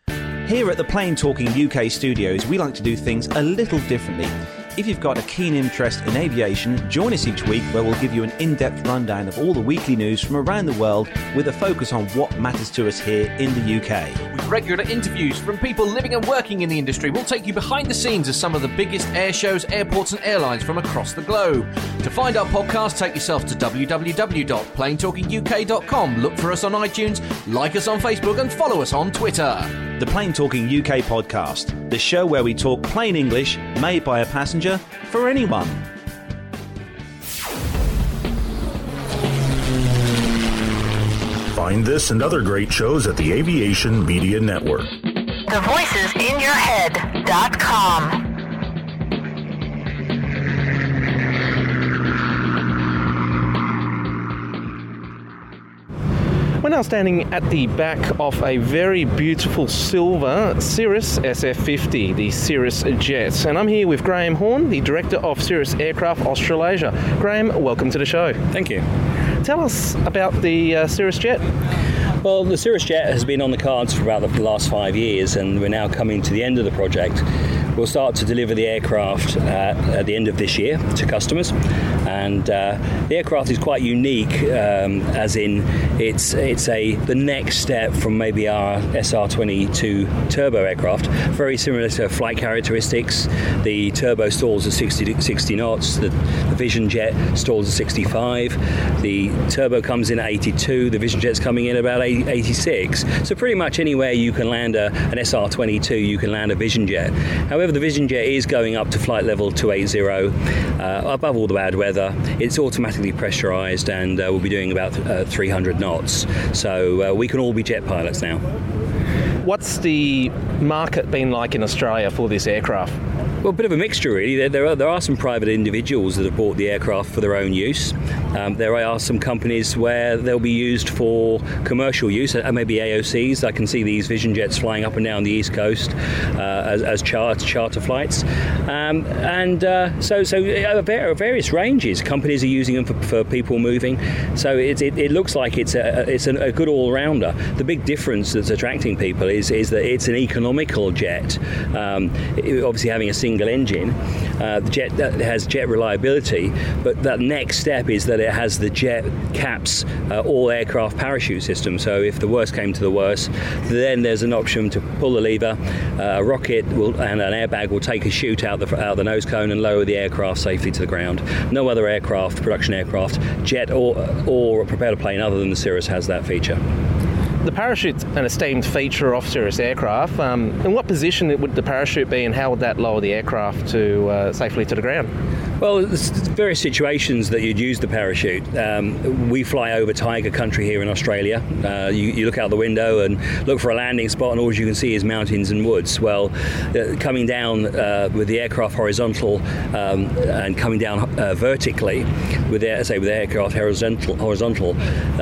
Here at the Plane Talking UK studios, we like to do things a little differently. If you've got a keen interest in aviation, join us each week where we'll give you an in depth rundown of all the weekly news from around the world with a focus on what matters to us here in the UK. With regular interviews from people living and working in the industry, we'll take you behind the scenes of some of the biggest air shows, airports, and airlines from across the globe. To find our podcast, take yourself to www.planetalkinguk.com. Look for us on iTunes, like us on Facebook, and follow us on Twitter. The Plane Talking UK podcast, the show where we talk plain English made by a passenger for anyone. Find this and other great shows at the Aviation Media Network. The We're now standing at the back of a very beautiful silver Cirrus SF50, the Cirrus Jet. And I'm here with Graham Horn, the Director of Cirrus Aircraft Australasia. Graham, welcome to the show. Thank you. Tell us about the uh, Cirrus Jet. Well, the Cirrus Jet has been on the cards for about the last five years, and we're now coming to the end of the project. We'll start to deliver the aircraft uh, at the end of this year to customers, and uh, the aircraft is quite unique, um, as in it's it's a the next step from maybe our SR22 turbo aircraft. Very similar to flight characteristics. The turbo stalls at 60 60 knots. The, the Vision Jet stalls at 65. The turbo comes in at 82. The Vision Jet's coming in about 86. So pretty much anywhere you can land a, an SR22, you can land a Vision Jet. However, the Vision Jet is going up to flight level 280 uh, above all the bad weather. It's automatically pressurized and uh, we'll be doing about uh, 300 knots. So uh, we can all be jet pilots now. What's the market been like in Australia for this aircraft? Well, a bit of a mixture, really. There, there, are, there are some private individuals that have bought the aircraft for their own use. Um, there are some companies where they'll be used for commercial use, uh, maybe AOCs. I can see these Vision Jets flying up and down the East Coast uh, as, as char- charter flights. Um, and uh, so, so uh, various ranges. Companies are using them for, for people moving. So it, it, it, looks like it's a, it's a good all rounder. The big difference that's attracting people is, is that it's an economical jet. Um, obviously, having a single engine, uh, the jet that has jet reliability, but that next step is that it has the jet caps uh, all aircraft parachute system. So if the worst came to the worst, then there's an option to pull the lever, uh, a rocket will, and an airbag will take a chute out the, out the nose cone and lower the aircraft safely to the ground. No other aircraft, production aircraft, jet or, or propeller plane other than the Cirrus has that feature. The parachute's an esteemed feature of Cirrus aircraft. Um, in what position would the parachute be, and how would that lower the aircraft to uh, safely to the ground? Well, there's various situations that you'd use the parachute. Um, we fly over tiger country here in Australia. Uh, you, you, look out the window and look for a landing spot, and all you can see is mountains and woods. Well, uh, coming down uh, with the aircraft horizontal um, and coming down uh, vertically with say with the aircraft horizontal, horizontal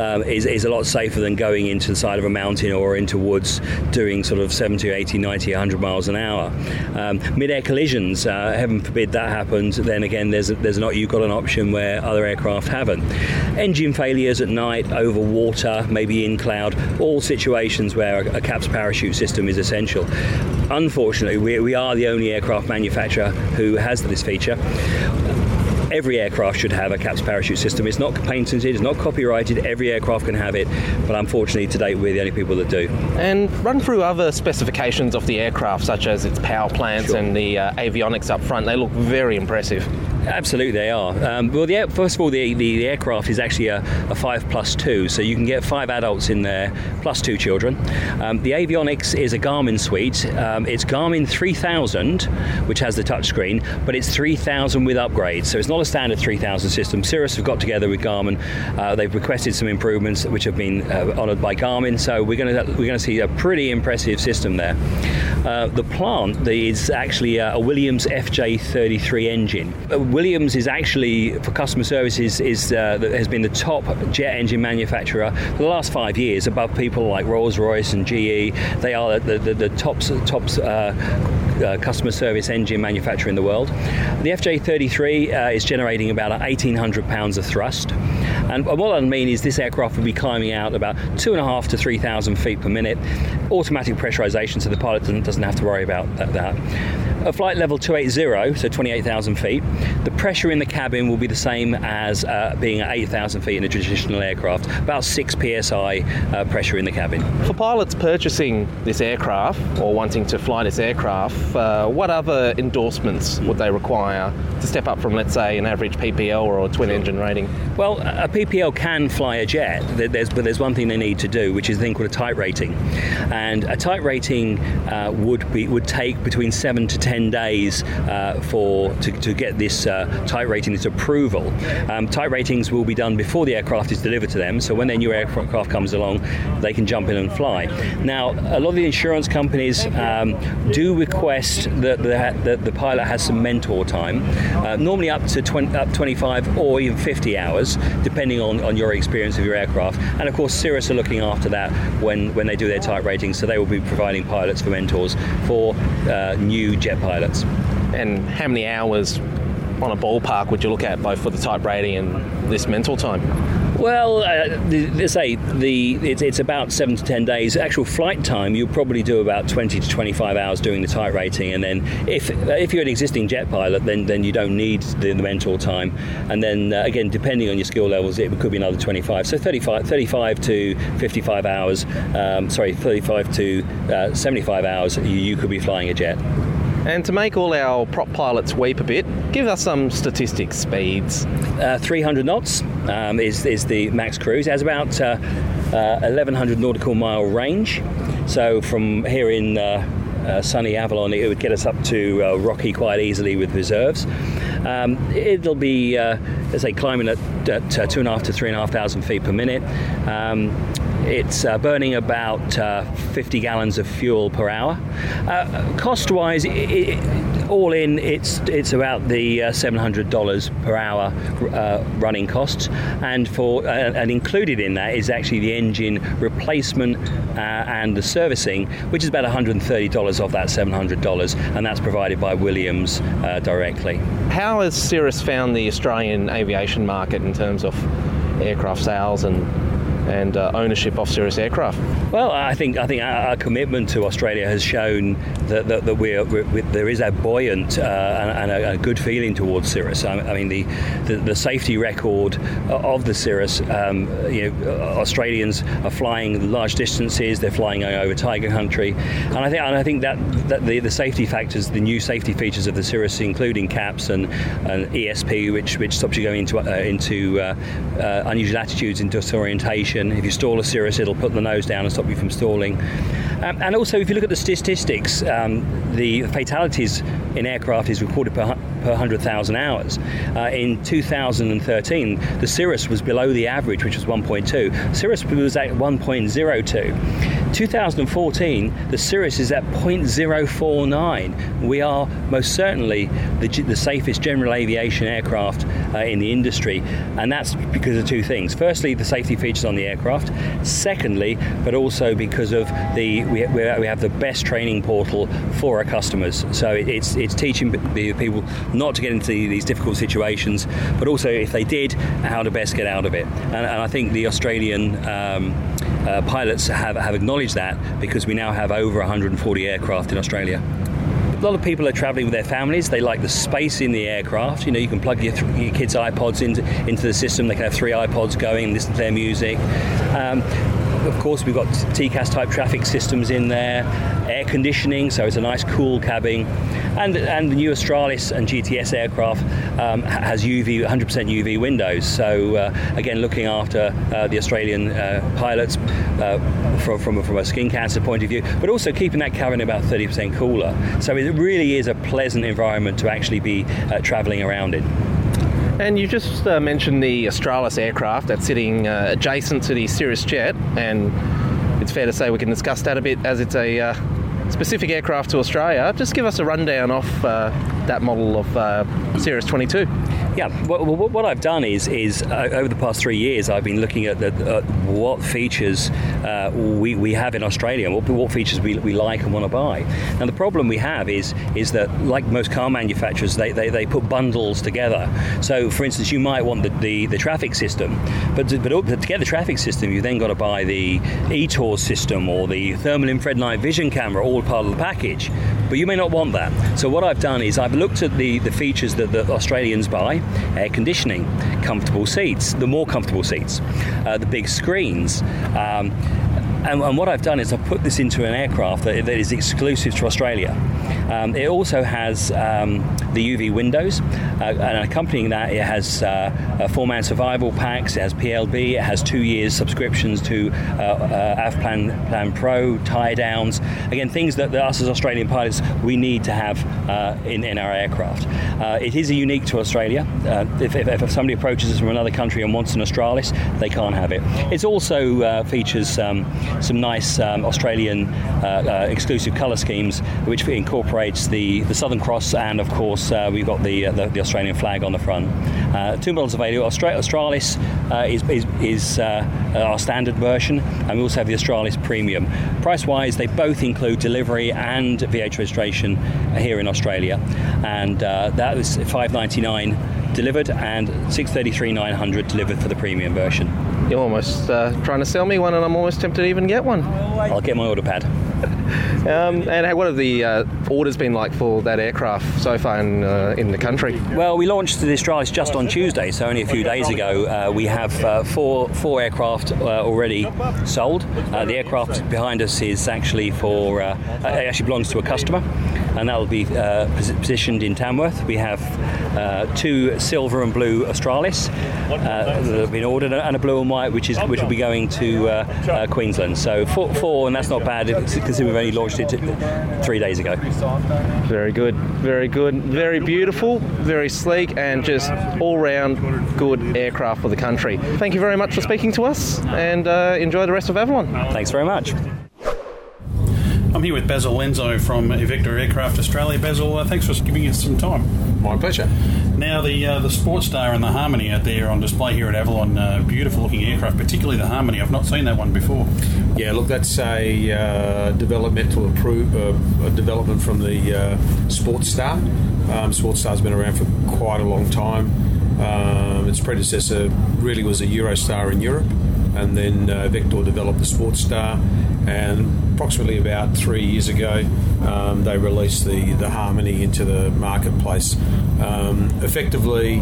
um, is, is a lot safer than going into the side of a mountain or into woods doing sort of 70, 80, 90, 100 miles an hour. Um, mid-air collisions, uh, heaven forbid that happens. Then again, there's there's not you've got an option where other aircraft haven't. Engine failures at night, over water, maybe in cloud, all situations where a, a CAPS parachute system is essential. Unfortunately, we, we are the only aircraft manufacturer who has this feature every aircraft should have a CAPS parachute system. It's not patented, it's not copyrighted, every aircraft can have it, but unfortunately to date we're the only people that do. And run through other specifications of the aircraft, such as its power plants sure. and the uh, avionics up front. They look very impressive. Absolutely, they are. Um, well, the, first of all, the, the, the, aircraft is actually a, a, five plus two, so you can get five adults in there plus two children. Um, the avionics is a Garmin suite. Um, it's Garmin 3000, which has the touchscreen, but it's 3000 with upgrades, so it's not a standard 3000 system. Cirrus have got together with Garmin. Uh, they've requested some improvements which have been uh, honoured by Garmin, so we're going to we're to see a pretty impressive system there. Uh, the plant is actually a Williams FJ33 engine uh, Williams is actually, for customer services, is uh, has been the top jet engine manufacturer for the last five years, above people like Rolls Royce and GE. They are the, the, the top, top uh, uh, customer service engine manufacturer in the world. The FJ33 uh, is generating about 1,800 pounds of thrust. And what I mean is this aircraft will be climbing out about two and a half to 3,000 feet per minute, automatic pressurization, so the pilot doesn't, doesn't have to worry about that. that. At flight level 280, so 28,000 feet, the pressure in the cabin will be the same as uh, being at 8,000 feet in a traditional aircraft, about 6 psi uh, pressure in the cabin. For pilots purchasing this aircraft or wanting to fly this aircraft, uh, what other endorsements would they require to step up from, let's say, an average PPL or a twin engine rating? Well, a PPL can fly a jet, there's, but there's one thing they need to do, which is a thing called a type rating. And a type rating uh, would, be, would take between 7 to 10 10 days uh, for to, to, get this uh, type rating, this approval. Um, type ratings will be done before the aircraft is delivered to them, so when their new aircraft comes along, they can jump in and fly. Now, a lot of the insurance companies um, do request that the, that the pilot has some mentor time, uh, normally up to 20, up 25 or even 50 hours, depending on, on your experience of your aircraft. And of course, Cirrus are looking after that when, when they do their type ratings, so they will be providing pilots for mentors for uh, new jet pilots. And how many hours on a ballpark would you look at both for the type rating and this mental time? Well, uh, they say the it's, it's, about seven to ten days. Actual flight time, you'll probably do about twenty to twenty-five hours doing the type rating, and then if if you're an existing jet pilot, then then you don't need the, the mentor time, and then uh, again, depending on your skill levels, it could be another twenty-five. So 35, 35 to fifty-five hours. Um, sorry, thirty-five to uh, seventy-five hours. You, you could be flying a jet. And to make all our prop pilots weep a bit, give us some statistics speeds. Uh, 300 knots um, is, is the max cruise. It has about uh, uh, 1100 nautical mile range. So from here in uh, uh, sunny Avalon, it would get us up to uh, Rocky quite easily with reserves. Um, it'll be, let's say, climbing at, at two and a half to three and a half thousand feet per minute. Um, it's uh, burning about uh, 50 gallons of fuel per hour. Uh, cost-wise, all in, it's it's about the uh, $700 per hour uh, running costs, and for uh, and included in that is actually the engine replacement and the servicing, which is about $130 of that $700, and that's provided by Williams directly. How has Cirrus found the Australian aviation market in terms of aircraft sales and and uh, ownership of Cirrus aircraft? Well, I think I think our, commitment to Australia has shown that, that, that we're, we're, there is a buoyant uh, and, a, a, good feeling towards Cirrus. I, I mean, the, the, the, safety record of the Cirrus, um, you know, Australians are flying large distances. They're flying over tiger country, and I think and I think that, that the, the safety factors, the new safety features of the Cirrus, including CAPS and, and ESP, which which stops you going into uh, into uh, uh, unusual attitudes, into if you stall a Cirrus, it'll put the nose down and stop you from stalling. Um, and also, if you look at the statistics, um, the fatalities in aircraft is recorded per per 100,000 hours. Uh, in 2013, the Cirrus was below the average, which was 1.2. Cirrus was at 1.02. 2014, the Cirrus is at 0.049. We are most certainly the, the safest general aviation aircraft uh, in the industry, and that's because of two things. Firstly, the safety features on the aircraft. Secondly, but also because of the we, we have the best training portal for our customers. So it's it's teaching the people not to get into these difficult situations, but also if they did, how to best get out of it. And, and I think the Australian um, uh, pilots have, have acknowledged that because we now have over 140 aircraft in Australia. A lot of people are traveling with their families. They like the space in the aircraft. You know, you can plug your, th- your kids' iPods into, into the system. They can have three iPods going and listen to their music. Um, of course, we've got TCAS type traffic systems in there, air conditioning, so it's a nice cool cabin. And, and the new Australis and GTS aircraft um, has UV, 100% UV windows. So, uh, again, looking after uh, the Australian uh, pilots uh, from, from, from a skin cancer point of view, but also keeping that cabin about 30% cooler. So, it really is a pleasant environment to actually be uh, travelling around in. And you just mentioned the Australis aircraft that's sitting adjacent to the Cirrus Jet, and it's fair to say we can discuss that a bit as it's a uh, specific aircraft to Australia. Just give us a rundown off uh, that model of uh, Cirrus 22. Yeah, what, what, I've done is is uh, over the past three years, I've been looking at the, uh, what features uh, we, we have in Australia and what, what features we, we like and want to buy. Now, the problem we have is is that, like most car manufacturers, they, they, they put bundles together. So, for instance, you might want the, the, the traffic system, but to, but to get the traffic system, you've then got to buy the ETORS system or the thermal infrared night vision camera, all part of the package. But you may not want that. So, what I've done is I've looked at the, the features that the Australians buy air conditioning, comfortable seats, the more comfortable seats, uh, the big screens. Um, and, and, what I've done is I've put this into an aircraft that, that is exclusive to Australia. Um, it also has um, the UV windows, uh, and accompanying that, it has uh, four-man survival packs. It has PLB. It has two years subscriptions to uh, uh Avplan Plan Pro, tie downs. Again, things that, that, us as Australian pilots we need to have uh, in, in our aircraft. Uh, it is unique to Australia. If, if, if, somebody approaches us from another country and wants an Australis, they can't have it. It also features um, some nice um, Australian exclusive colour schemes, which incorporate celebrates the, the Southern Cross, and of course, uh, we've got the, uh, the, the Australian flag on the front. Uh, two models available. Austra- Australis uh, is, is, is our standard version, and we also have the Australis Premium. Price wise, they both include delivery and VH registration here in Australia, and that was 599 delivered and 633 900 delivered for the premium version. You're almost uh, trying to sell me one, and I'm almost tempted to even get one. I'll get my order pad. Um, and what have the uh, orders been like for that aircraft so far in, uh, in the country? Well, we launched the Australis just on Tuesday, so only a few days ago. Uh, we have uh, four four aircraft uh, already sold. Uh, the aircraft behind us is actually for it actually belongs to a customer, and that will be positioned in Tamworth. We have two silver and blue Australis that have been ordered, and a blue and white, which is which will be going to Queensland. So four, four, and that's not bad because we've only launched it three days ago. Very good, very good, very beautiful, very sleek, and just all round good aircraft for the country. Thank you very much for speaking to us and uh, enjoy the rest of Avalon. Thanks very much. I'm here with Basil Lenzo from Evektor Aircraft Australia. Basil, uh, thanks for giving us some time. My pleasure. Now, the uh, the Sportstar and the Harmony out there on display here at Avalon, uh, beautiful looking aircraft, particularly the Harmony. I've not seen that one before. Yeah, look, that's a uh, developmental approve, uh, development from the uh, Sportstar. Um, Sportstar's been around for quite a long time. Um, its predecessor really was a Eurostar in Europe, and then uh, Vector developed the Sports Star. and approximately about three years ago, um, they released the, the Harmony into the marketplace. Um, effectively,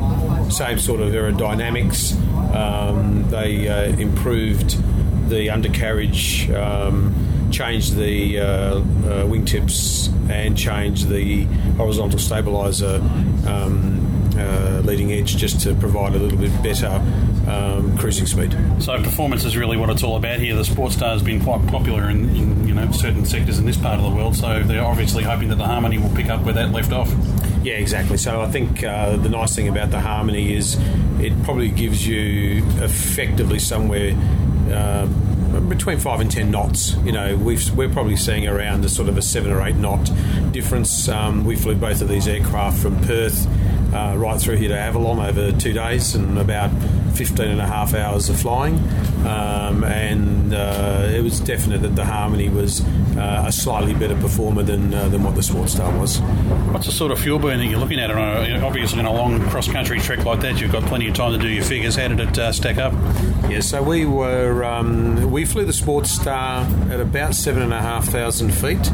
same sort of aerodynamics. Um, they uh, improved the undercarriage, um, changed the uh, uh, wingtips, and changed the horizontal stabilizer um, uh, leading edge just to provide a little bit better um, cruising speed. So performance is really what it's all about here. The Sportstar has been quite popular in, in, you know certain sectors in this part of the world. So they're obviously hoping that the Harmony will pick up where that left off. Yeah, exactly. So I think uh, the nice thing about the Harmony is it probably gives you effectively somewhere. Uh, between five and ten knots, you know, we've, we're probably seeing around a sort of a seven or eight knot difference. Um, we flew both of these aircraft from Perth uh, right through here to Avalon over two days and about 15 and a half hours of flying. Um, and uh, it was definite that the Harmony was uh, a slightly better performer than, uh, than what the Sports Star was. What's the sort of fuel burn that you're looking at? On a, obviously, in a long cross country trek like that, you've got plenty of time to do your figures. How did it uh, stack up? Yeah, so we were um, we flew the Sports Star at about seven and a half thousand feet,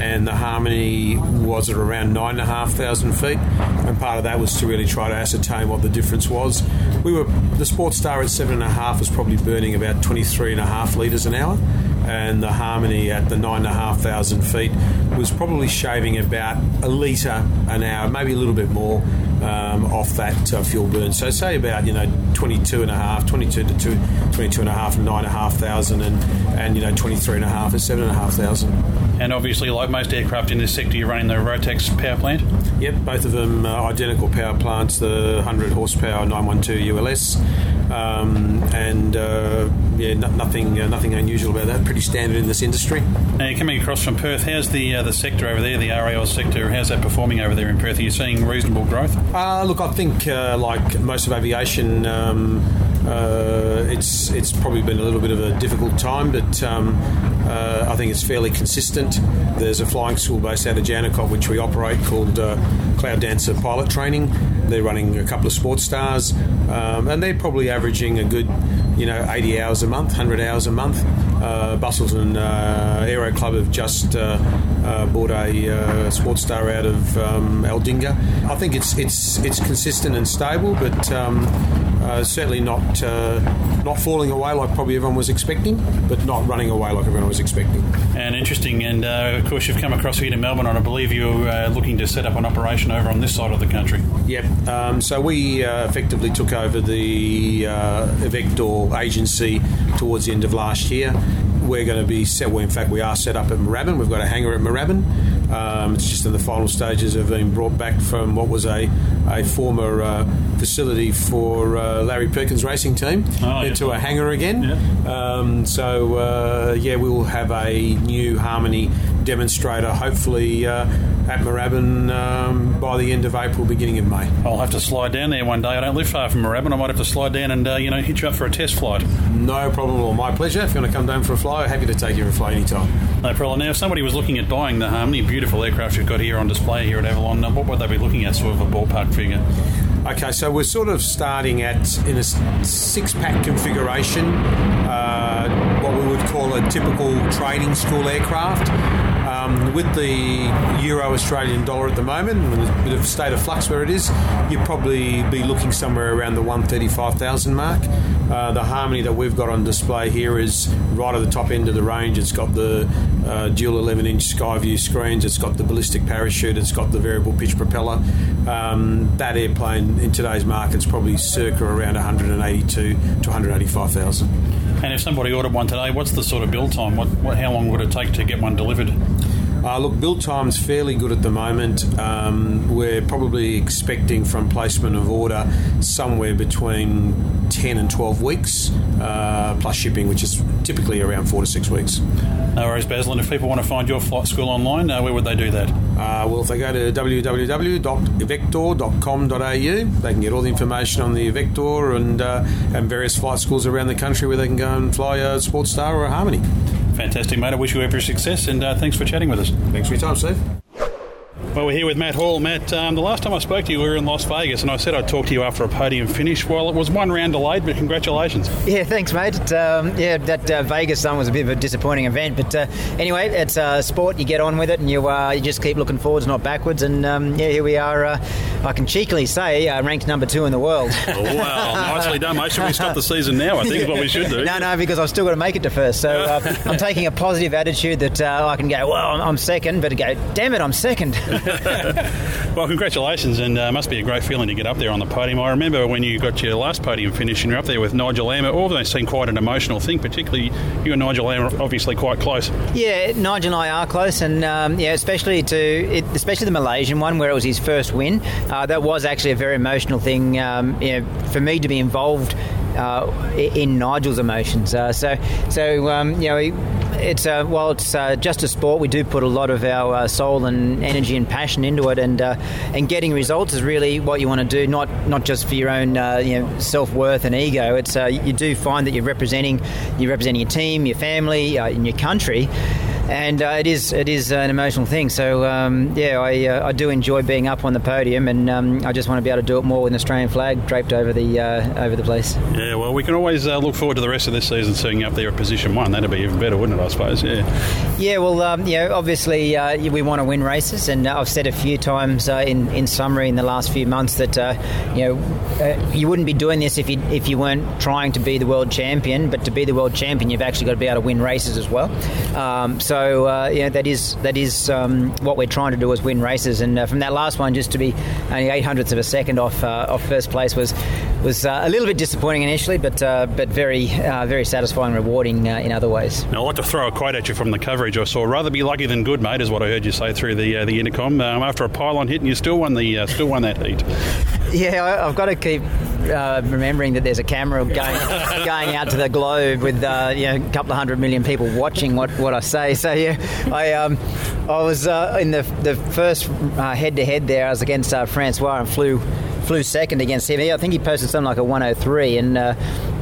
and the Harmony was at around nine and a half thousand feet. And part of that was to really try to ascertain what the difference was. We were the Sportstar at seven and a half was probably burning about 23 and a half litres an hour, and the Harmony at the nine and a half thousand feet was probably shaving about a litre an hour, maybe a little bit more. Um, off that uh, fuel burn. So say about, you know, 22 and a half, 22 to two, 22 and a half nine and a half thousand and, and, you know, 23 and a half and seven and a half thousand. And obviously, like most aircraft in this sector, you're running the Rotax power plant? Yep, both of them identical power plants, the 100 horsepower 912 ULS. Um, and uh, yeah, no, nothing, uh, nothing unusual about that. Pretty standard in this industry. Now you're coming across from Perth. How's the uh, the sector over there, the RAL sector? How's that performing over there in Perth? Are you seeing reasonable growth? Uh, look, I think uh, like most of aviation, um, uh, it's it's probably been a little bit of a difficult time, but um, uh, I think it's fairly consistent. There's a flying school based out of Jandakot which we operate called uh, Cloud Dancer Pilot Training. They're running a couple of sports stars, um, and they're probably averaging a good, you know, 80 hours a month, 100 hours a month. Uh, Busselton uh, Aero Club have just uh, bought a sports star out of um, Aldinga. I think it's it's it's consistent and stable, but um, uh, certainly not uh, not falling away like probably everyone was expecting, but not running away like everyone was expecting. And interesting, and uh, of course you've come across here to Melbourne, and I believe you're uh, looking to set up an operation over on this side of the country. Yep. Um, so we uh, effectively took over the uh, Evektor agency towards the end of last year. We're going to be set. Well, in fact, we are set up at Moorabbin. We've got a hangar at Moorabbin. Um, it's just in the final stages of being brought back from what was a, a former uh, facility for uh, Larry Perkins' racing team Oh, yeah. into a hangar again. Um, so, uh, yeah, we will have a new Harmony demonstrator hopefully uh, at Moorabbin um, by the end of April, beginning of May. I'll have to slide down there one day. I don't live far from Moorabbin. I might have to slide down and uh, you know hit you up for a test flight. No problem at all. My pleasure. If you want to come down for a fly, happy to take you for a fly anytime. No problem. Now, if somebody was looking at buying the Harmony, beautiful aircraft you've got here on display here at Avalon, uh, what would they be looking at, sort of a ballpark figure? Okay, so we're sort of starting at in a six pack configuration, uh, what we would call a typical training school aircraft. Um, with the euro Australian dollar at the moment, and a bit of state of flux where it is, you'd probably be looking somewhere around the 135,000 mark. Uh, the Harmony that we've got on display here is right at the top end of the range. It's got the uh, dual 11 inch Skyview screens, it's got the ballistic parachute, it's got the variable pitch propeller. Um, that airplane in today's market is probably circa around 182 to 185,000. And if somebody ordered one today, what's the sort of build time? What, what how long would it take to get one delivered? Uh, look, build time's fairly good at the moment. Um, we're probably expecting from placement of order somewhere between 10 and 12 weeks, uh, plus shipping, which is typically around four to six weeks. No worries, Basil. And if people want to find your flight school online, uh, where would they do that? Uh, well, if they go to www.evektor.com.au, they can get all the information on the Evektor and, uh, and various flight schools around the country where they can go and fly a Sports Star or a Harmony. Fantastic, mate. I wish you every success, and uh, thanks for chatting with us. Thanks for your time, Steve. Well, we're here with Matt Hall. Matt, um, the last time I spoke to you, we were in Las Vegas, and I said I'd talk to you after a podium finish. Well, it was one round delayed, but congratulations. Yeah, thanks, mate. It, um, yeah, that uh, Vegas one was a bit of a disappointing event, but uh, anyway, it's uh, sport. You get on with it, and you uh, you just keep looking forwards, not backwards. And um, yeah, here we are. Uh, I can cheekily say uh, ranked number two in the world. Oh, wow, nicely done, mate. Should we stop the season now? I think is what we should do. no, no, because I've still got to make it to first. So uh, I'm taking a positive attitude that uh, I can go, well, I'm second, but go, damn it, I'm second. well, congratulations, and uh, must be a great feeling to get up there on the podium. I remember when you got your last podium finish and you're up there with Nigel Lamb. All of those seem quite an emotional thing, particularly you and Nigel Lamb are obviously quite close. Yeah, Nigel and I are close, and um, yeah, especially to it, especially the Malaysian one where it was his first win. Uh, that was actually a very emotional thing um, you know, for me to be involved in Nigel's emotions. Uh, so, so um, you know, it's uh, while it's uh, just a sport, we do put a lot of our uh, soul and energy and passion into it, and uh, and getting results is really what you want to do. Not not just for your own you know self worth and ego. It's you do find that you're representing you're representing your team, your family, in your country and uh, it is it is an emotional thing. So um, yeah, I, uh, I do enjoy being up on the podium, and um, I just want to be able to do it more with an Australian flag draped over the uh, over the place. Yeah, well, we can always uh, look forward to the rest of this season seeing you up there at position one. That'd be even better, wouldn't it? I suppose. Yeah. Yeah. Well, um, you know, obviously uh, we want to win races, and I've said a few times uh, in in summary in the last few months that you know you wouldn't be doing this if you if you weren't trying to be the world champion. But to be the world champion, you've actually got to be able to win races as well. Um, so so uh, yeah, that is that is um, what we're trying to do is win races. And uh, from that last one, just to be only eight hundredths of a second off uh, off first place was was uh, a little bit disappointing initially, but uh, but very uh, very satisfying, rewarding in other ways. Now, I'd like to throw a quote at you from the coverage I saw. Rather be lucky than good, mate, is what I heard you say through the the intercom. Um, after a pylon hit, and you still won the still won that heat. Yeah, I've got to keep uh, remembering that there's a camera going going out to the globe with uh, you know a couple of hundred million people watching what, what I say. So yeah, I um, I was uh, in the the first head to head there. I was against uh, Francois and flew flew second against him. I think he posted something like a 103, and uh,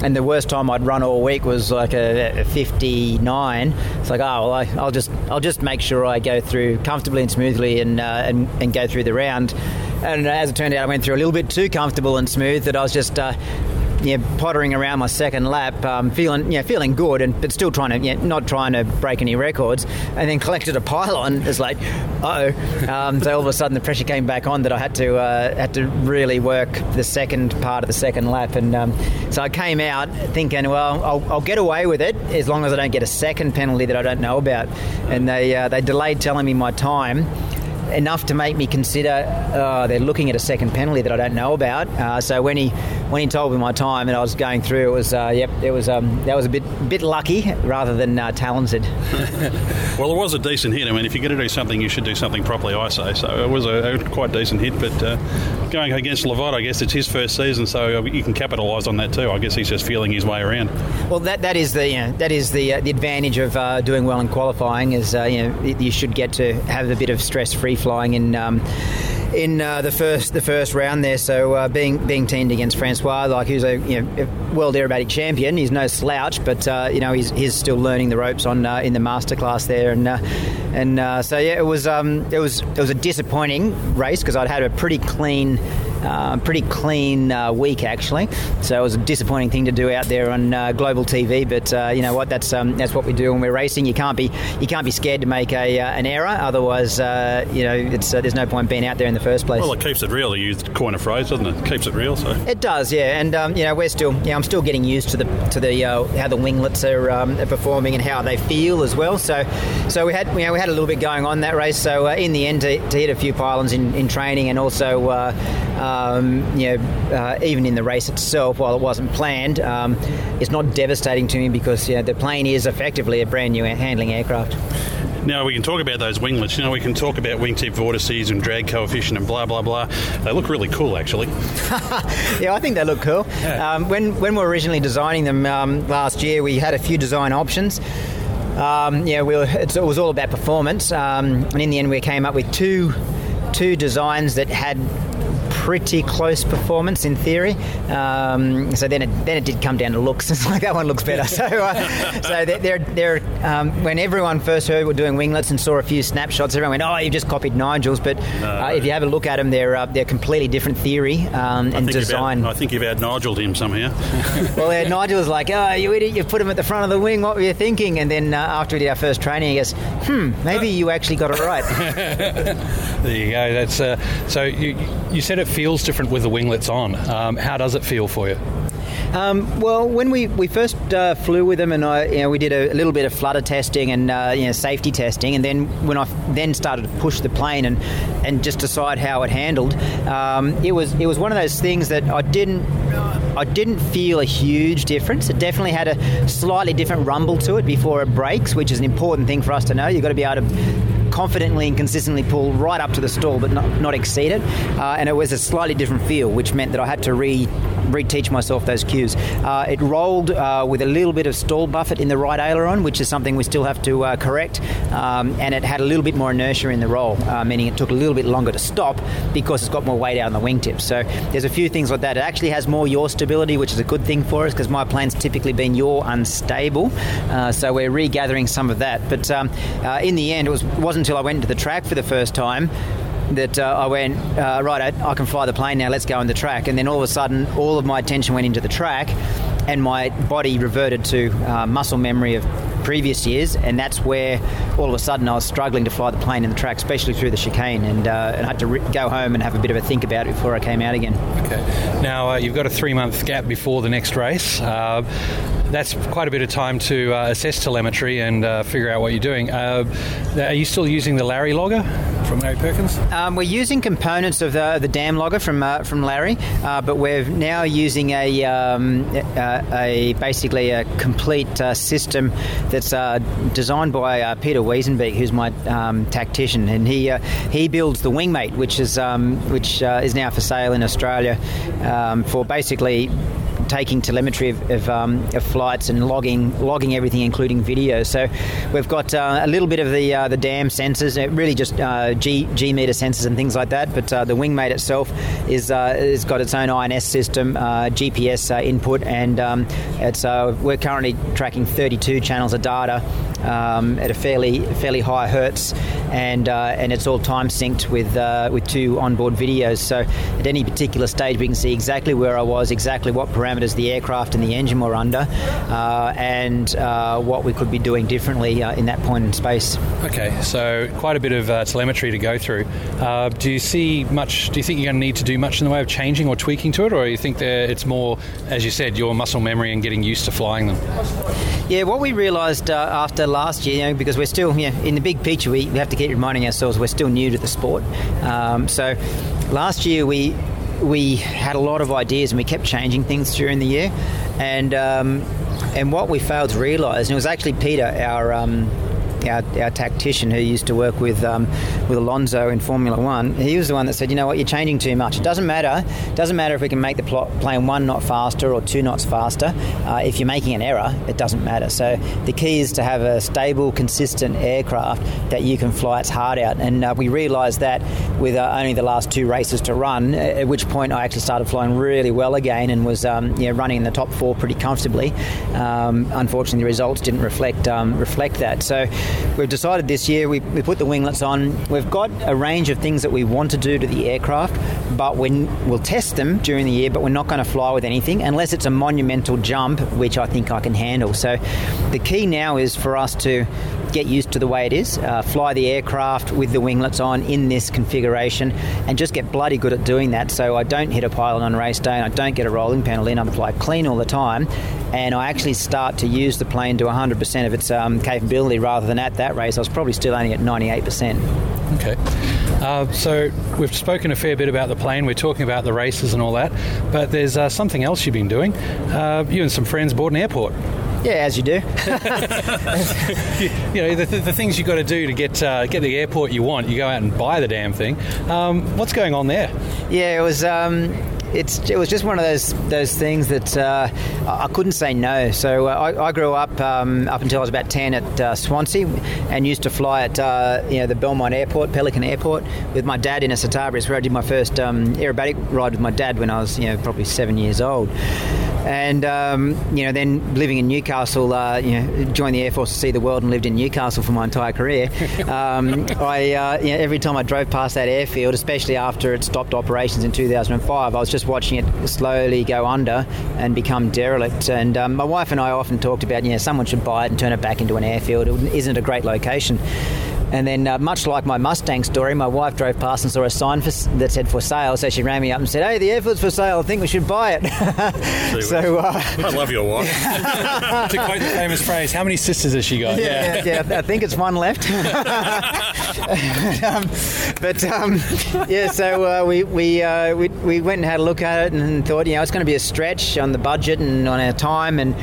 and the worst time I'd run all week was like a, a 59. It's like, oh well, I, will just I'll just make sure I go through comfortably and smoothly and uh, and and go through the round. And as it turned out, I went through a little bit too comfortable and smooth that I was just uh, know, pottering around my second lap, um, feeling know, feeling good, and but still trying to know, not trying to break any records, and then collected a pylon. It's like, oh, um, so all of a sudden the pressure came back on that I had to uh, had to really work the second part of the second lap, and um, so I came out thinking, well, I'll, I'll, get away with it as long as I don't get a second penalty that I don't know about, and they uh, they delayed telling me my time enough to make me consider uh, they're looking at a second penalty that I don't know about. Uh, so when he when he told me my time and I was going through, it was uh, yep, it was um, that was a bit bit lucky rather than uh, talented. well, it was a decent hit. I mean, if you're going to do something, you should do something properly. I say so. It was a, a quite decent hit, but uh, going against Le Vot, I guess it's his first season, so you can capitalise on that too. I guess he's just feeling his way around. Well, that that is the you know, that is the uh, the advantage of doing well in qualifying is you know you should get to have a bit of stress free flying in um, in uh, the first the first round there. So uh, being being teamed against Francois, like who's a you know world aerobatic champion, he's no slouch, but uh, you know he's, he's still learning the ropes on uh, in the masterclass there, and uh, and uh, so yeah, it was um, it was it was a disappointing race because I'd had a pretty clean uh, pretty clean uh, week actually. So it was a disappointing thing to do out there on uh, global TV. But uh, you know what? That's um, that's what we do when we're racing. You can't be you can't be scared to make a uh, an error. Otherwise, uh, you know it's there's no point being out there in the first place. Well, it keeps it real. You use coin a phrase, doesn't it? it? Keeps it real. So it does, yeah. And um, you know we're still yeah I'm still getting used to the to the how the winglets are, um, are, performing and how they feel as well. So so we had you know we had a little bit going on that race. So in the end to, to, hit a few pylons in, in training and also um, you know, uh, even in the race itself, while it wasn't planned, um, it's not devastating to me because you know, the plane is effectively a brand new handling aircraft. Now we can talk about those winglets. You know, we can talk about wingtip vortices and drag coefficient and blah blah blah. They look really cool, actually. yeah, I think they look cool. Yeah. Um, when when we were originally designing them um, last year, we had a few design options. Um, yeah, we were, it was all about performance, um, and in the end, we came up with two two designs that had pretty close performance in theory. Um, so then it then it did come down to looks. It's like that one looks better. So uh, so they're, they're, um, when everyone first heard we are doing winglets and saw a few snapshots, everyone went, "Oh, you've just copied Nigel's." But uh, if you have a look at them, they're uh, they're completely different theory um, and design. I think you've out Nigeled him somehow. well, yeah, Nigel was like, "Oh, you idiot! You put him at the front of the wing. What were you thinking?" And then uh, after we did our first training, he goes, "Hmm, maybe you actually got it right." there you go. That's uh, so you you said it feels different with the winglets on. Um, how does it feel for you? Um, well, when we, we first uh, flew with them, and I, you know, we did a, little bit of flutter testing and uh, you know, safety testing, and then when I f- then started to push the plane and and just decide how it handled, um, it was it was one of those things that I didn't I didn't feel a huge difference. It definitely had a slightly different rumble to it before it breaks, which is an important thing for us to know. You've got to be able to confidently and consistently pull right up to the stall but not, not exceed it. Uh, and it was a slightly different feel, which meant that I had to re reteach myself those cues. Uh, it rolled uh, with a little bit of stall buffet in the right aileron, which is something we still have to uh, correct. Um, and it had a little bit more inertia in the roll, uh, meaning it took a little bit longer to stop because it's got more weight out on the wingtips. So there's a few things like that. It actually has more yaw stability, which is a good thing for us because my plane's typically been yaw unstable. Uh, so we're regathering some of that. But um, uh, in the end, it was wasn't until I went to the track for the first time that uh, I went, uh, right, I, I, can fly the plane now, let's go on the track. And then all of a sudden, all of my attention went into the track, and my body reverted to uh, muscle memory of previous years, and that's where all of a sudden I was struggling to fly the plane in the track, especially through the chicane, and, uh, and I had to re- go home and have a bit of a think about it before I came out again. Okay. Now, uh, you've got a three month gap before the next race. Uh, that's quite a bit of time to uh, assess telemetry and uh, figure out what you're doing. Uh, are you still using the Larry logger from Larry Perkins? Um, we're using components of the, the DAM logger from uh, from Larry, uh, but we're now using a, um, a, a basically a complete system that's designed by Peter Wiesenbeek, who's my um, tactician, and he he builds the Wingmate, which is um, which is now for sale in Australia um, for basically taking telemetry of, of, um, of, flights and logging logging everything, including video. So we've got uh, a little bit of the uh, the DAM sensors, really just uh, G G meter sensors and things like that. But uh, the Wingmate itself is has uh, got its own INS system, uh, GPS input, and um, it's we're currently tracking 32 channels of data um, at a fairly fairly high hertz, and and it's all time synced with with two onboard videos. So at any particular stage, we can see exactly where I was, exactly what parameters the aircraft and the engine were under, uh, and uh, what we could be doing differently uh, in that point in space. Okay, so quite a bit of uh, telemetry to go through. Uh, do you see much? Do you think you're going to need to do much in the way of changing or tweaking to it, or do you think that it's more, as you said, your muscle memory and getting used to flying them? Yeah, what we realised uh, last year, you know, because we're still, you know, in the big picture, we, we have to keep reminding ourselves we're still new to the sport. Um, so last year we we had a lot of ideas and we kept changing things during the year. And um, and what we failed to realise, and it was actually Peter, our um, our, our tactician who used to work with um, with Alonso in Formula One, he was the one that said, you know what, you're changing too much. It doesn't matter. It doesn't matter if we can make the plot, plane one knot faster or two knots faster. Uh, if you're making an error, it doesn't matter. So the key is to have a stable, consistent aircraft that you can fly its heart out. And uh, we realised that with uh, only the last two races to run, at which point I actually started flying really well again and was um, you know, running in the top four pretty comfortably. Um, unfortunately, the results didn't reflect um, reflect that. So We've decided this year we, we put the winglets on. We've got a range of things that we want to do to the aircraft, but we, we'll test them during the year, but we're not going to fly with anything unless it's a monumental jump, which I think I can handle. So the key now is for us to get used to the way it is, uh, fly the aircraft with the winglets on in this configuration, and just get bloody good at doing that. So I don't hit a pylon on race day, and I don't get a rolling panel in. I fly clean all the time, and I actually start to use the plane to 100% of its um, capability rather than at that race. I was probably still only at 98%. Okay. Uh, so we've spoken a fair bit about the plane. We're talking about the races and all that, but there's uh, something else you've been doing. Uh, you and some friends bought an airport. Yeah, as you do. you, know, the, the, things you've got to do to get uh, get the airport you want, you go out and buy the damn thing. Um, what's going on there? Yeah, it was. Um, it's it was just one of those those things that uh, I couldn't say no. So uh, I, I, grew up um, up until I was about ten at uh, Swansea, and used to fly at uh, you know the Belmont Airport, Pelican Airport, with my dad in a Citabria. It's where I did my first um, aerobatic ride with my dad when I was you know probably seven years old and um, you know then living in Newcastle, uh, you know, joined the Air Force to see the world and lived in Newcastle for my entire career. Um, I uh, you know, every time I drove past that airfield, especially after it stopped operations in 2005, I was just watching it slowly go under and become derelict. And um, my wife and I often talked about, you know, someone should buy it and turn it back into an airfield. It isn't a great location. And then, uh, much like my Mustang story, my wife drove past and saw a sign for, that said for sale. So she rang me up and said, "Hey, the airfield's for sale. I think we should buy it." so uh, I love your wife. to quote the famous phrase, how many sisters has she got? yeah, yeah, I think it's one left. um, but um, yeah, so uh, we we, uh, we we went and had a look at it and thought, you know, it's going to be a stretch on the budget and on our time and.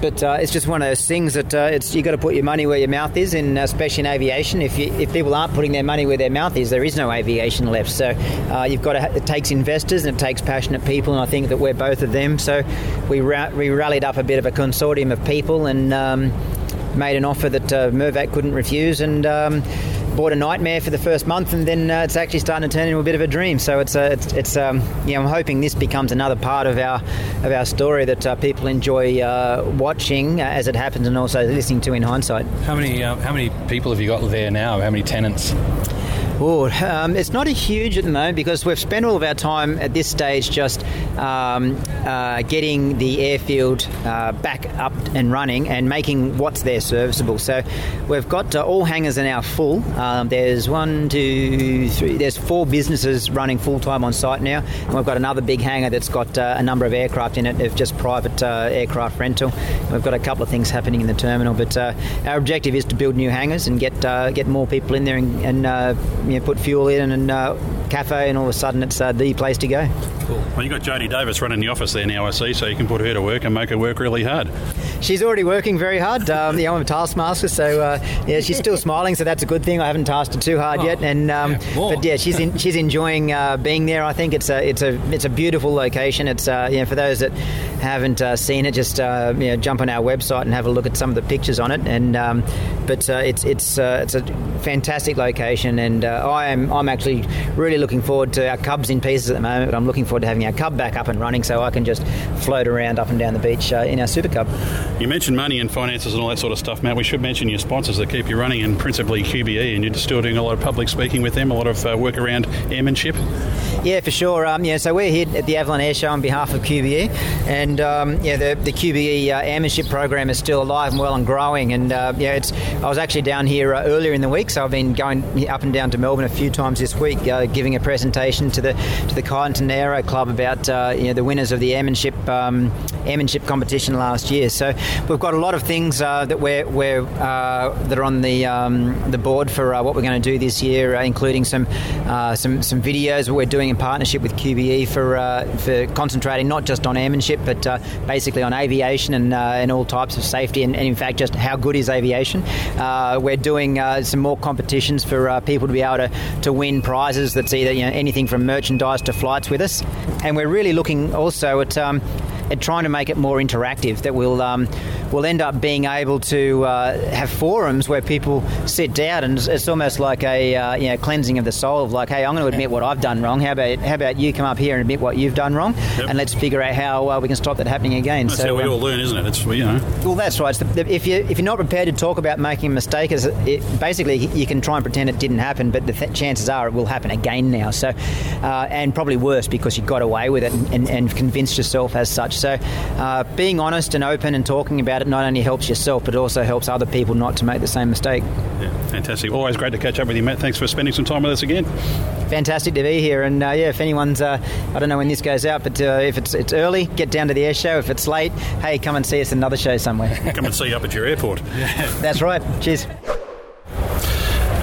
But uh, it's just one of those things that uh, it's you got to put your money where your mouth is, and uh, especially in aviation. If you, if people aren't putting their money where their mouth is, there is no aviation left. So uh, you've got to. It takes investors and it takes passionate people, and I think that we're both of them. So we ra- we rallied up a bit of a consortium of people and um, made an offer that uh, Mervac couldn't refuse, and. Um, bought a nightmare for the first month, and then uh, it's actually starting to turn into a bit of a dream. So it's uh, it's, it's um, yeah, I'm hoping this becomes another part of our of our story that uh, people enjoy uh, watching uh, as it happens, and also listening to in hindsight. How many uh, how many people have you got there now? How many tenants? Oh, um, it's not a huge at the moment because we've spent all of our time at this stage just um, uh, getting the airfield uh, back up and running and making what's there serviceable. So we've got uh, all hangars are now full. Um, there's one, two, three. There's four businesses running full time on site now, and we've got another big hangar that's got uh, a number of aircraft in it of just private uh, aircraft rental. We've got a couple of things happening in the terminal, but uh, our objective is to build new hangars and get get more people in there and. and you know, put fuel in and uh, cafe, and all of a sudden it's uh, the place to go. Cool. Well, you got Jodie Davis running the office there now, I see, so you can put her to work and make her work really hard. She's already working very hard. Um, yeah, I'm a taskmaster, so uh, yeah, she's still smiling, so that's a good thing. I haven't tasked her too hard Oh, yet, and um, yeah, but yeah, she's in, she's enjoying uh, being there. I think it's a it's a it's a beautiful location. It's uh, you know for those that haven't uh, seen it, just uh, you know, jump on our website and have a look at some of the pictures on it. And um, but uh, it's it's uh, it's a fantastic location, and uh, I am I'm actually really looking forward to our Cubs in pieces at the moment. But I'm looking forward to having our Cub back up and running, so I can just float around up and down the beach uh, in our Super Cub. You mentioned money and finances and all that sort of stuff, Matt. We should mention your sponsors that keep you running, and principally QBE, and you're still doing a lot of public speaking with them, a lot of uh, work around airmanship. Yeah, for sure. Um, yeah, so we're here at the Avalon Air Show on behalf of QBE, and um, yeah, the, the QBE uh, airmanship program is still alive and well and growing. And uh, yeah, it's I was actually down here uh, earlier in the week, so I've been going up and down to Melbourne a few times this week, uh, giving a presentation to the to the Aero Club about uh, you know the winners of the airmanship um, airmanship competition last year. So we've got a lot of things uh, that we're, we're that are on the um, the board for what we're going to do this year, including some some some videos we're doing in partnership with QBE for for concentrating not just on airmanship but basically on aviation and and all types of safety and, and in fact just how good is aviation. We're doing some more competitions for people to be able to, to win prizes. That's either you know anything from merchandise to flights with us, and we're really looking also at. Um, at trying to make it more interactive, that we'll um, we'll end up being able to uh, have forums where people sit down, and it's, it's almost like a uh, you know cleansing of the soul of like, hey, I'm going to admit what I've done wrong. How about how about you come up here and admit what you've done wrong, and let's figure out how uh, we can stop that happening again. That's how we um, all learn, isn't it? It's you know. well, that's right. It's the, the- if you if you're not prepared to talk about making a mistake, it, basically you can try and pretend it didn't happen, but the th- chances are it will happen again now. So, uh, and probably worse because you got away with it and, and, and convinced yourself as such. So, uh, being honest and open and talking about it not only helps yourself but also helps other people not to make the same mistake. Yeah, fantastic. Always great to catch up with you, Matt. Thanks for spending some time with us again. Fantastic to be here, and uh, yeah, if anyone's, uh, I don't know when this goes out, but uh, if it's it's early, get down to the air show. If it's late, hey, come and see us at another show somewhere. Come and see you up at your airport. That's right. Cheers.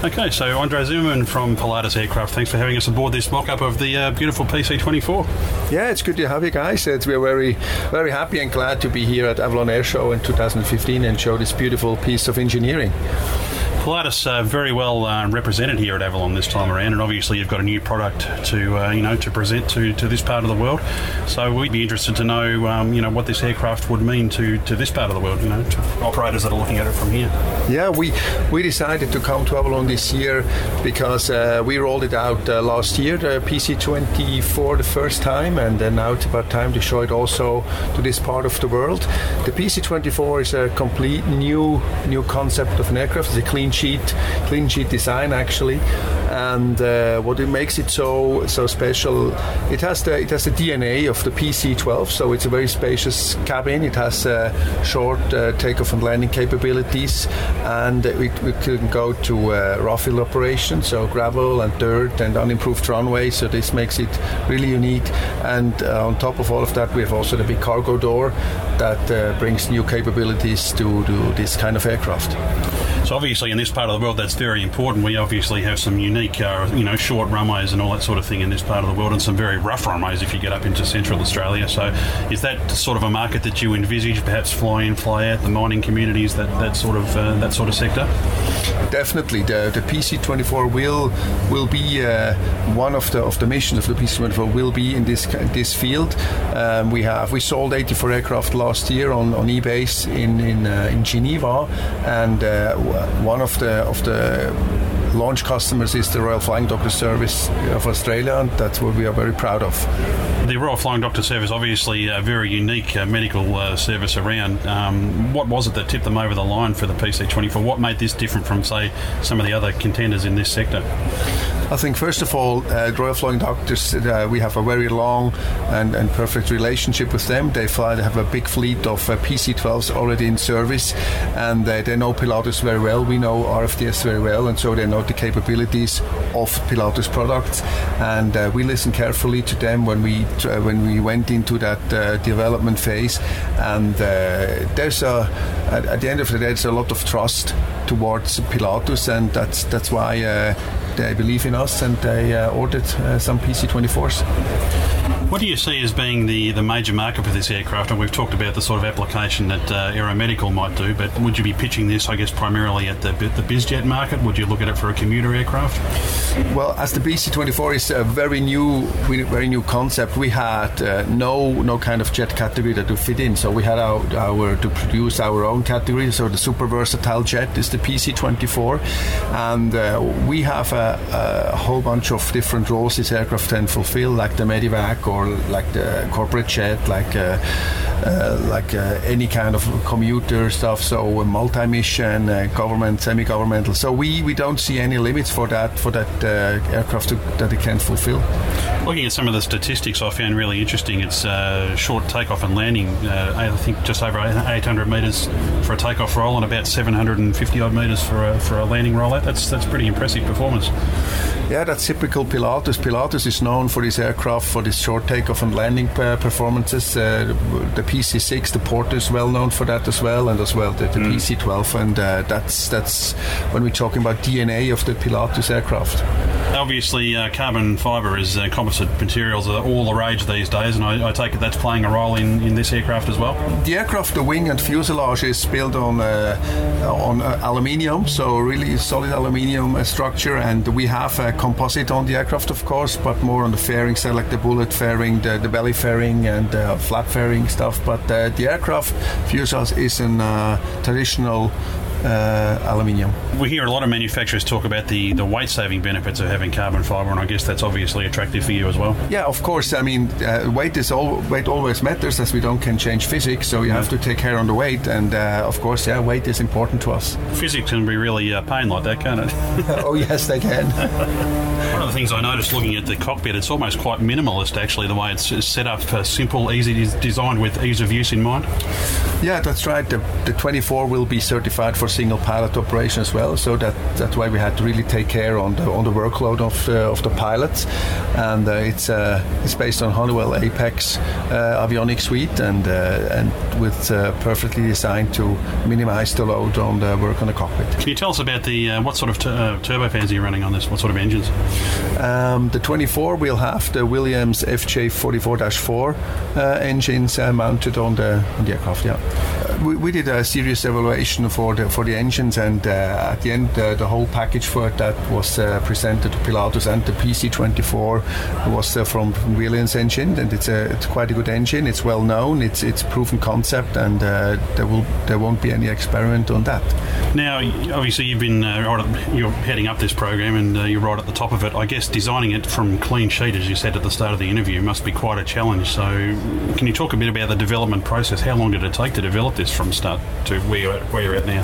Okay, so Andre Zimmerman from Pilatus Aircraft, thanks for having us aboard this mock-up of the uh, beautiful PC-24. Yeah, it's good to have you guys. It's, we're very, very happy and glad to be here at Avalon Air Show in 2015 and show this beautiful piece of engineering. Pilatus uh, very well uh, represented here at Avalon this time around, and obviously you've got a new product to uh, you know to present to, to this part of the world. So we'd be interested to know um, you know what this aircraft would mean to, to this part of the world, you know, to operators that are looking at it from here. Yeah, we, we decided to come to Avalon this year because uh, we rolled it out uh, last year, the PC24 the first time, and now it's about time to show it also to this part of the world. The PC24 is a complete new new concept of an aircraft. It's a clean sheet, clean sheet design actually. And uh, what it makes it so so special, it has the it has the DNA of the PC-12, so it's a very spacious cabin. It has uh, short uh, takeoff and landing capabilities, and we, we can go to rough field operation, so gravel and dirt and unimproved runway. So this makes it really unique. And uh, on top of all of that, we have also the big cargo door that uh, brings new capabilities to, to this kind of aircraft. So obviously, in this part of the world, that's very important. We obviously have some unique, uh, you know, short runways and all that sort of thing in this part of the world, and some very rough runways if you get up into Central Australia. So, is that sort of a market that you envisage, perhaps fly in, fly out, the mining communities, that that sort of uh, that sort of sector? Definitely, the, the PC24 will will be uh, one of the of the missions of the PC24 will be in this this field. Um, we have we sold 84 aircraft last year on on EBACE in in uh, in Geneva, and uh, one of the of the launch customers is the Royal Flying Doctor Service of Australia, and that's what we are very proud of. The Royal Flying Doctor Service, obviously a very unique uh, medical uh, service around. Um, what was it that tipped them over the line for the PC24? What made this different from, say, some of the other contenders in this sector? I think first of all, uh, Royal Flying Doctors, uh, we have a very long and, and perfect relationship with them. They fly, they have a big fleet of uh, PC-12s already in service, and uh, they know Pilatus very well. We know RFDS very well, and so they know the capabilities of Pilatus products. And uh, we listened carefully to them when we uh, when we went into that development phase. And there's a at, at, the end of the day, there's a lot of trust towards Pilatus, and that's that's why they believe in us and they uh, ordered uh, some PC-24s. What do you see as being the, the major market for this aircraft? And we've talked about the sort of application that uh, aeromedical might do, but would you be pitching this, I guess, primarily at the, the bizjet market? Would you look at it for a commuter aircraft? Well, as the PC-24 is a very new, very new concept, we had uh, no no kind of jet category that would fit in. So we had our, our to produce our own category. So the super versatile jet is the PC-24, and uh, we have a, a, whole bunch of different roles this aircraft can fulfill, like the medevac or like the corporate chat, like uh, like uh, any kind of commuter stuff. So multi-mission, government, semi-governmental. So we, we don't see any limits for that for that aircraft to, that it can fulfill. Looking at some of the statistics, I found really interesting. It's uh, short takeoff and landing. Uh, I think just over 800 metres for a takeoff roll and about 750 odd metres for a, for a landing rollout. That's that's pretty impressive performance. Yeah, that's typical Pilatus. Pilatus is known for this aircraft for this short takeoff and landing uh, performances. Uh, the PC6, the Porter is well known for that as well, and as well the, the mm. PC12. And uh, that's that's when we're talking about DNA of the Pilatus aircraft. Obviously, uh, carbon fibre is uh, composite materials are all the rage these days, and I, I, take it that's playing a role in, in this aircraft as well. The aircraft, the wing and fuselage is built on uh, on aluminium, so really solid aluminium structure, and we have a composite on the aircraft, of course, but more on the fairing side, like the bullet fairing, the, the belly fairing, and uh, flap fairing stuff. But uh, the aircraft fuselage is a uh, traditional uh, aluminium. We hear a lot of manufacturers talk about the, the weight saving benefits of having carbon fibre, and I guess that's obviously attractive for you as well. Yeah, of course. I mean, uh, weight is all weight always matters, as we don't can change physics, so you have to take care on the weight, and uh, of course, yeah, weight is important to us. Physics can be really uh, pain like that, can't it? oh yes, they can. One of the things I noticed looking at the cockpit, it's almost quite minimalist actually, the way it's set up, uh, simple, easy, designed with ease of use in mind. Yeah, that's right. The, the 24 will be certified for single pilot operation as well. So that that's why we had to really take care on the on the workload of the, of the pilots, and uh, it's uh, it's based on Honeywell Apex uh, avionics suite and uh, and with uh, perfectly designed to minimize the load on the work on the cockpit. Can you tell us about the uh, what sort of turbofans are you running on this? What sort of engines? Um, the 24 will have the Williams FJ44-4 engines mounted on the on the aircraft. Yeah, we, we did a serious evaluation for the for the engines, and uh, at the end, uh, the whole package for that was uh, presented to Pilatus, and the PC24 was from, from Williams engine, and it's a it's quite a good engine. It's well known. It's it's proven concept, and there will there won't be any experiment on that. Now, obviously, you've been right you're heading up this program, and you're right at the top of it. I guess designing it from clean sheet, as you said at the start of the interview, must be quite a challenge. So, can you talk a bit about the development process? How long did it take to develop this from start to at, where you're at now?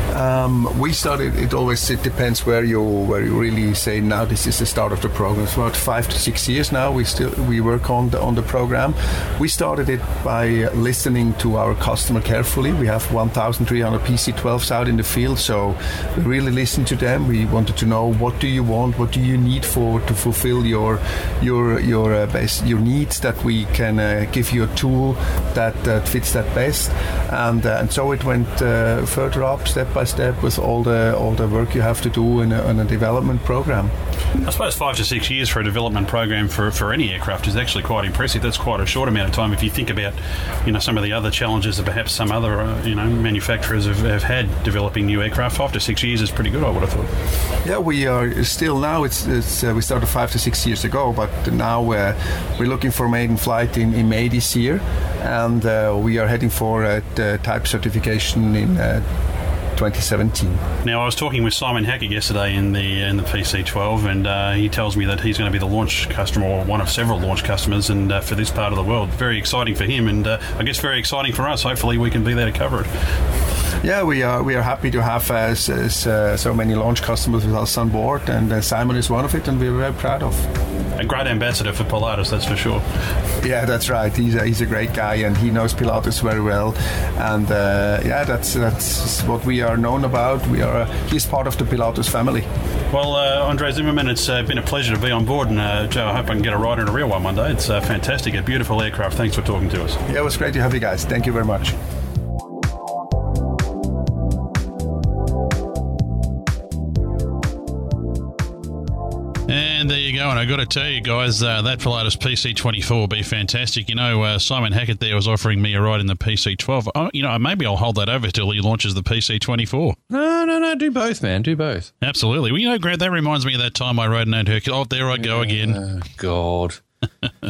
Um, we started. It always it depends where you where you really say now this is the start of the program. It's about five to six years now. We still we work on the on the program. We started it by listening to our customer carefully. We have 1,300 PC12s out in the field, so we really listen to them. We wanted to know what do you want, what do you need for to fulfill your your your uh, best your needs. That we can uh, give you a tool that, fits that best, and uh, and so it went uh, further up step by step with all the all the work you have to do in a, in a development program. I suppose five to six years for a development program for, for any aircraft is actually quite impressive. That's quite a short amount of time if you think about, you know, some of the other challenges that perhaps some other, uh, you know, manufacturers have, have had developing new aircraft. Five to six years is pretty good, I would have thought. Yeah, we are still now. It's, it's uh, we started five to six years ago, but now uh, we're looking for maiden flight in, in May this year, and uh, we are heading for uh, type certification in uh, 2017. Now, I was talking with Simon Hackett yesterday in the in the PC12, and uh, he tells me that he's going to be the launch customer or one of several launch customers, and uh, for this part of the world, very exciting for him, and uh, I guess very exciting for us. Hopefully, we can be there to cover it. Yeah, we are we are happy to have uh, so, so many launch customers with us on board, and uh, Simon is one of it, and we're very proud of. A great ambassador for Pilatus, that's for sure. Yeah, that's right. He's a, he's a great guy, and he knows Pilatus very well, and uh, yeah, that's that's what we are known about. We are he's part of the Pilatus family. Well, uh, Andre Zimmerman, it's uh, been a pleasure to be on board, and uh, Joe, I hope I can get a ride in a real one one day. It's uh, fantastic, a beautiful aircraft. Thanks for talking to us. Yeah, it was great to have you guys. Thank you very much. Go. And I got to tell you guys, uh, that Pilatus PC24 will be fantastic. You know, uh, Simon Hackett there was offering me a ride in the PC12. Oh, you know, maybe I'll hold that over till he launches the PC24. No, no, no. Do both, man. Do both. Absolutely. Well, you know, Grant, that reminds me of that time I rode an Hercules. Oh, there I go again. Oh, God.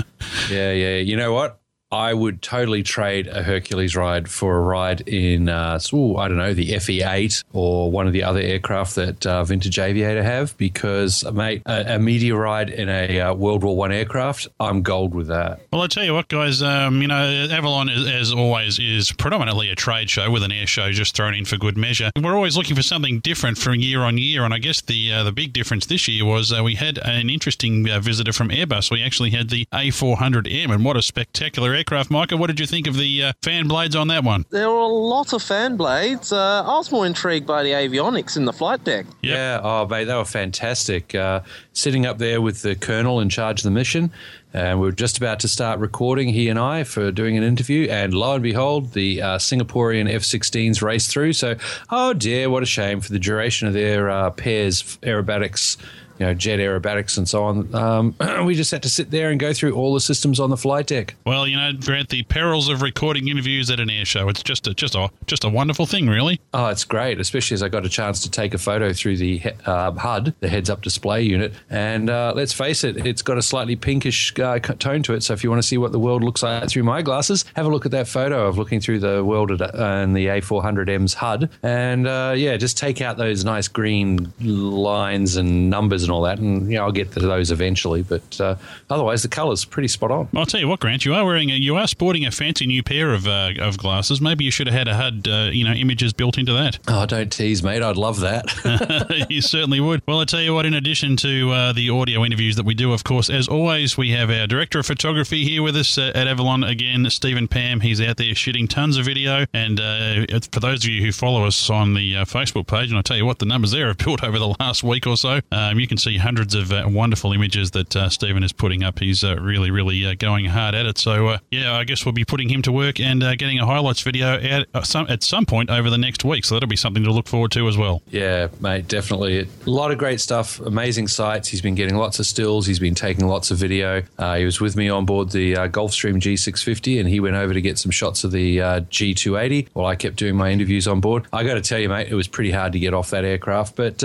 yeah, yeah. You know what? I would totally trade a Hercules ride for a ride in, uh, ooh, I don't know, the FE8 or one of the other aircraft that uh, Vintage Aviator have because, mate, a, a media ride in a uh, World War One aircraft, I'm gold with that. Well, I tell you what, guys, um, you know, Avalon, is, as always, is predominantly a trade show with an air show just thrown in for good measure. We're always looking for something different from year on year, and I guess the uh, the big difference this year was uh, we had an interesting uh, visitor from Airbus. We actually had the A400M, and what a spectacular aircraft, Micah. What did you think of the uh, fan blades on that one? There were a lot of fan blades. Uh, I was more intrigued by the avionics in the flight deck. Yeah, oh, mate, they were fantastic. Uh, sitting up there with the colonel in charge of the mission, and we were just about to start recording, he and I, for doing an interview, and lo and behold, the uh, Singaporean F 16s raced through. So, oh dear, what a shame for the duration of their uh, pairs, aerobatics you know, jet aerobatics and so on. Um, we just had to sit there and go through all the systems on the flight deck. Well, you know, Grant, the perils of recording interviews at an air show. It's just a just a just a wonderful thing, really. Oh, it's great, especially as I got a chance to take a photo through the uh, HUD, the heads-up display unit, and uh, let's face it, it's got a slightly pinkish uh, tone to it. So if you want to see what the world looks like through my glasses, have a look at that photo of looking through the world at, uh, the A400M's HUD, and uh, yeah, just take out those nice green lines and numbers and all that, and you know I'll get to those eventually. But uh, otherwise, the colour's pretty spot on. I'll tell you what, Grant, you are wearing a, you are sporting a fancy new pair of uh, of glasses. Maybe you should have had a HUD, uh, you know, images built into that. Oh, don't tease, mate. I'd love that. you certainly would. Well, I tell you what. In addition to uh, the audio interviews that we do, of course, as always, we have our director of photography here with us uh, at Avalon again, Stephen Pam. He's out there shooting tons of video, and uh, for those of you who follow us on the Facebook page, and I tell you what, the numbers there have built over the last week or so. Um, you can see hundreds of uh, wonderful images that uh, Stephen is putting up. He's uh, really, really going hard at it. So, yeah, I guess we'll be putting him to work and getting a highlights video out some, at some point over the next week. So that'll be something to look forward to as well. Yeah, mate, definitely. A lot of great stuff, amazing sights. He's been getting lots of stills, he's been taking lots of video. Uh, he was with me on board the uh, Gulfstream G650 and he went over to get some shots of the uh, G280 while I kept doing my interviews on board. I got to tell you, mate, it was pretty hard to get off that aircraft. But,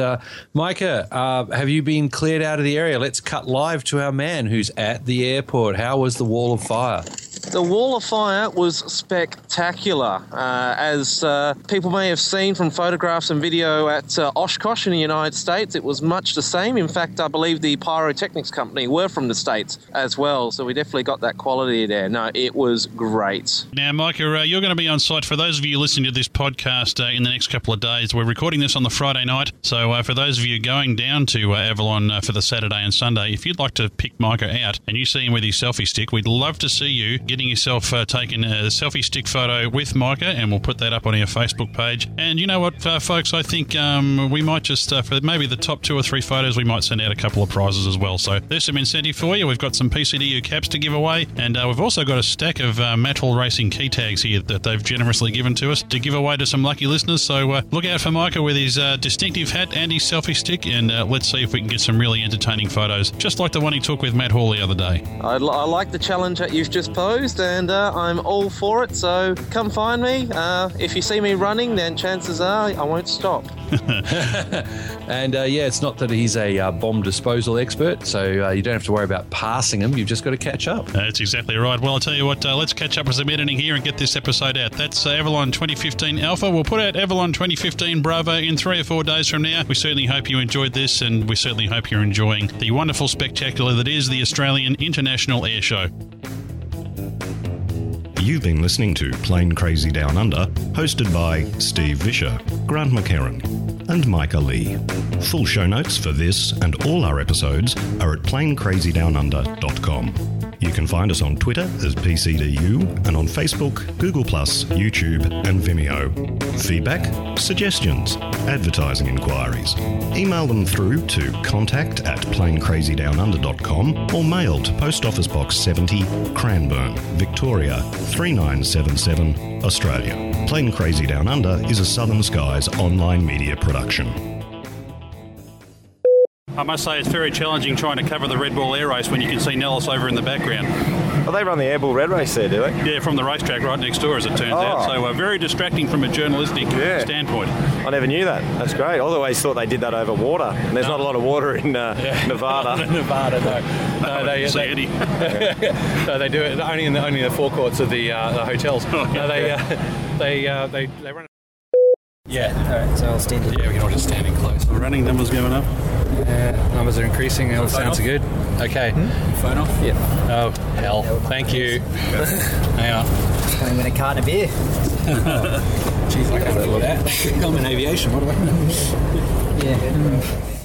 Micah, have you been cleared out of the area? Let's cut live to our man who's at the airport. How was the wall of fire? The Wall of Fire was spectacular. Uh, as uh, people may have seen from photographs and video at uh, Oshkosh in the United States, it was much the same. In fact, I believe the pyrotechnics company were from the States as well, so we definitely got that quality there. No, it was great. Now, Micah, uh, you're going to be on site. For those of you listening to this podcast uh, in the next couple of days, we're recording this on the Friday night. So, uh, for those of you going down to uh, Avalon uh, for the Saturday and Sunday, if you'd like to pick Micah out and you see him with his selfie stick, we'd love to see you getting yourself uh, taken a selfie stick photo with Micah, and we'll put that up on our Facebook page. And you know what, uh, folks, I think um, we might just, uh, for maybe the top two or three photos, we might send out a couple of prizes as well. So, there's some incentive for you. We've got some PCDU caps to give away, and uh, we've also got a stack of uh, Motul Racing key tags here that they've generously given to us to give away to some lucky listeners. So uh, look out for Micah with his uh, distinctive hat and his selfie stick, and let's see if we can get some really entertaining photos, just like the one he took with Matt Hall the other day. I, I like the challenge that you've just posed, and uh, I'm all for it. So come find me. Uh, if you see me running, then chances are I won't stop. and uh, yeah, it's not that he's a uh, bomb disposal expert, so uh, you don't have to worry about passing him. You've just got to catch up. That's exactly right. Well, I'll tell you what, uh, let's catch up with some editing here and get this episode out. That's uh, Avalon 2015 Alpha. We'll put out Avalon 2015 Bravo in three or four days from now. We certainly hope you enjoyed this, and we certainly hope you're enjoying the wonderful spectacular that is the Australian International Air Show. You've been listening to Plane Crazy Down Under, hosted by Steve Visscher, Grant McHerron, and Micah Lee. Full show notes for this and all our episodes are at planecrazydownunder.com. You can find us on Twitter as PCDU and on Facebook, Google, YouTube, and Vimeo. Feedback, suggestions, advertising inquiries. Email them through to contact at planecrazydownunder.com or mail to Post Office Box 70, Cranbourne, Victoria 3977, Australia. Plane Crazy Down Under is a Southern Skies online media production. I must say it's very challenging trying to cover the Red Bull Air Race when you can see Nellis over in the background. Well, they run the Air Bull Red Race there, do they? Yeah, from the racetrack right next door, as it turns Oh. out. So uh, very distracting from a journalistic standpoint. I never knew that. That's great. I always thought they did that over water, and there's not a lot of water in uh, Nevada. Nevada, no. No, they, See they, no, they do it only in the only in the forecourts of the uh, the hotels. No, they uh, they uh, they they run. Yeah. All right, so I'll stand. in. Yeah, we can all just stand in close. The running numbers going up. Yeah, numbers are increasing. All sounds are good. Okay. Hmm? Phone off. Yeah. Oh hell! Thank you. Hang on. Coming with a carton of beer. Jeez, I can't do that. I'm in aviation. What do I? know? Yeah. Hmm.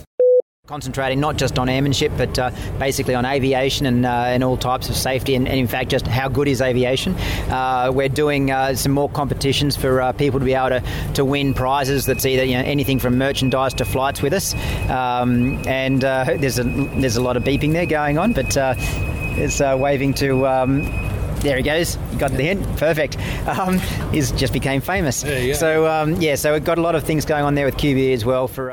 Concentrating not just on airmanship, but uh, basically on aviation and, uh, and all types of safety, and, and in fact, just how good is aviation. Uh, we're doing uh, some more competitions for uh, people to be able to, to win prizes. That's either you know anything from merchandise to flights with us. Um, and uh, there's a there's a lot of beeping there going on, but uh, it's uh, waving to. Um, there he goes. You got the hint. Perfect. Um, he's just became famous. So um, yeah, so we've got a lot of things going on there with QB as well for.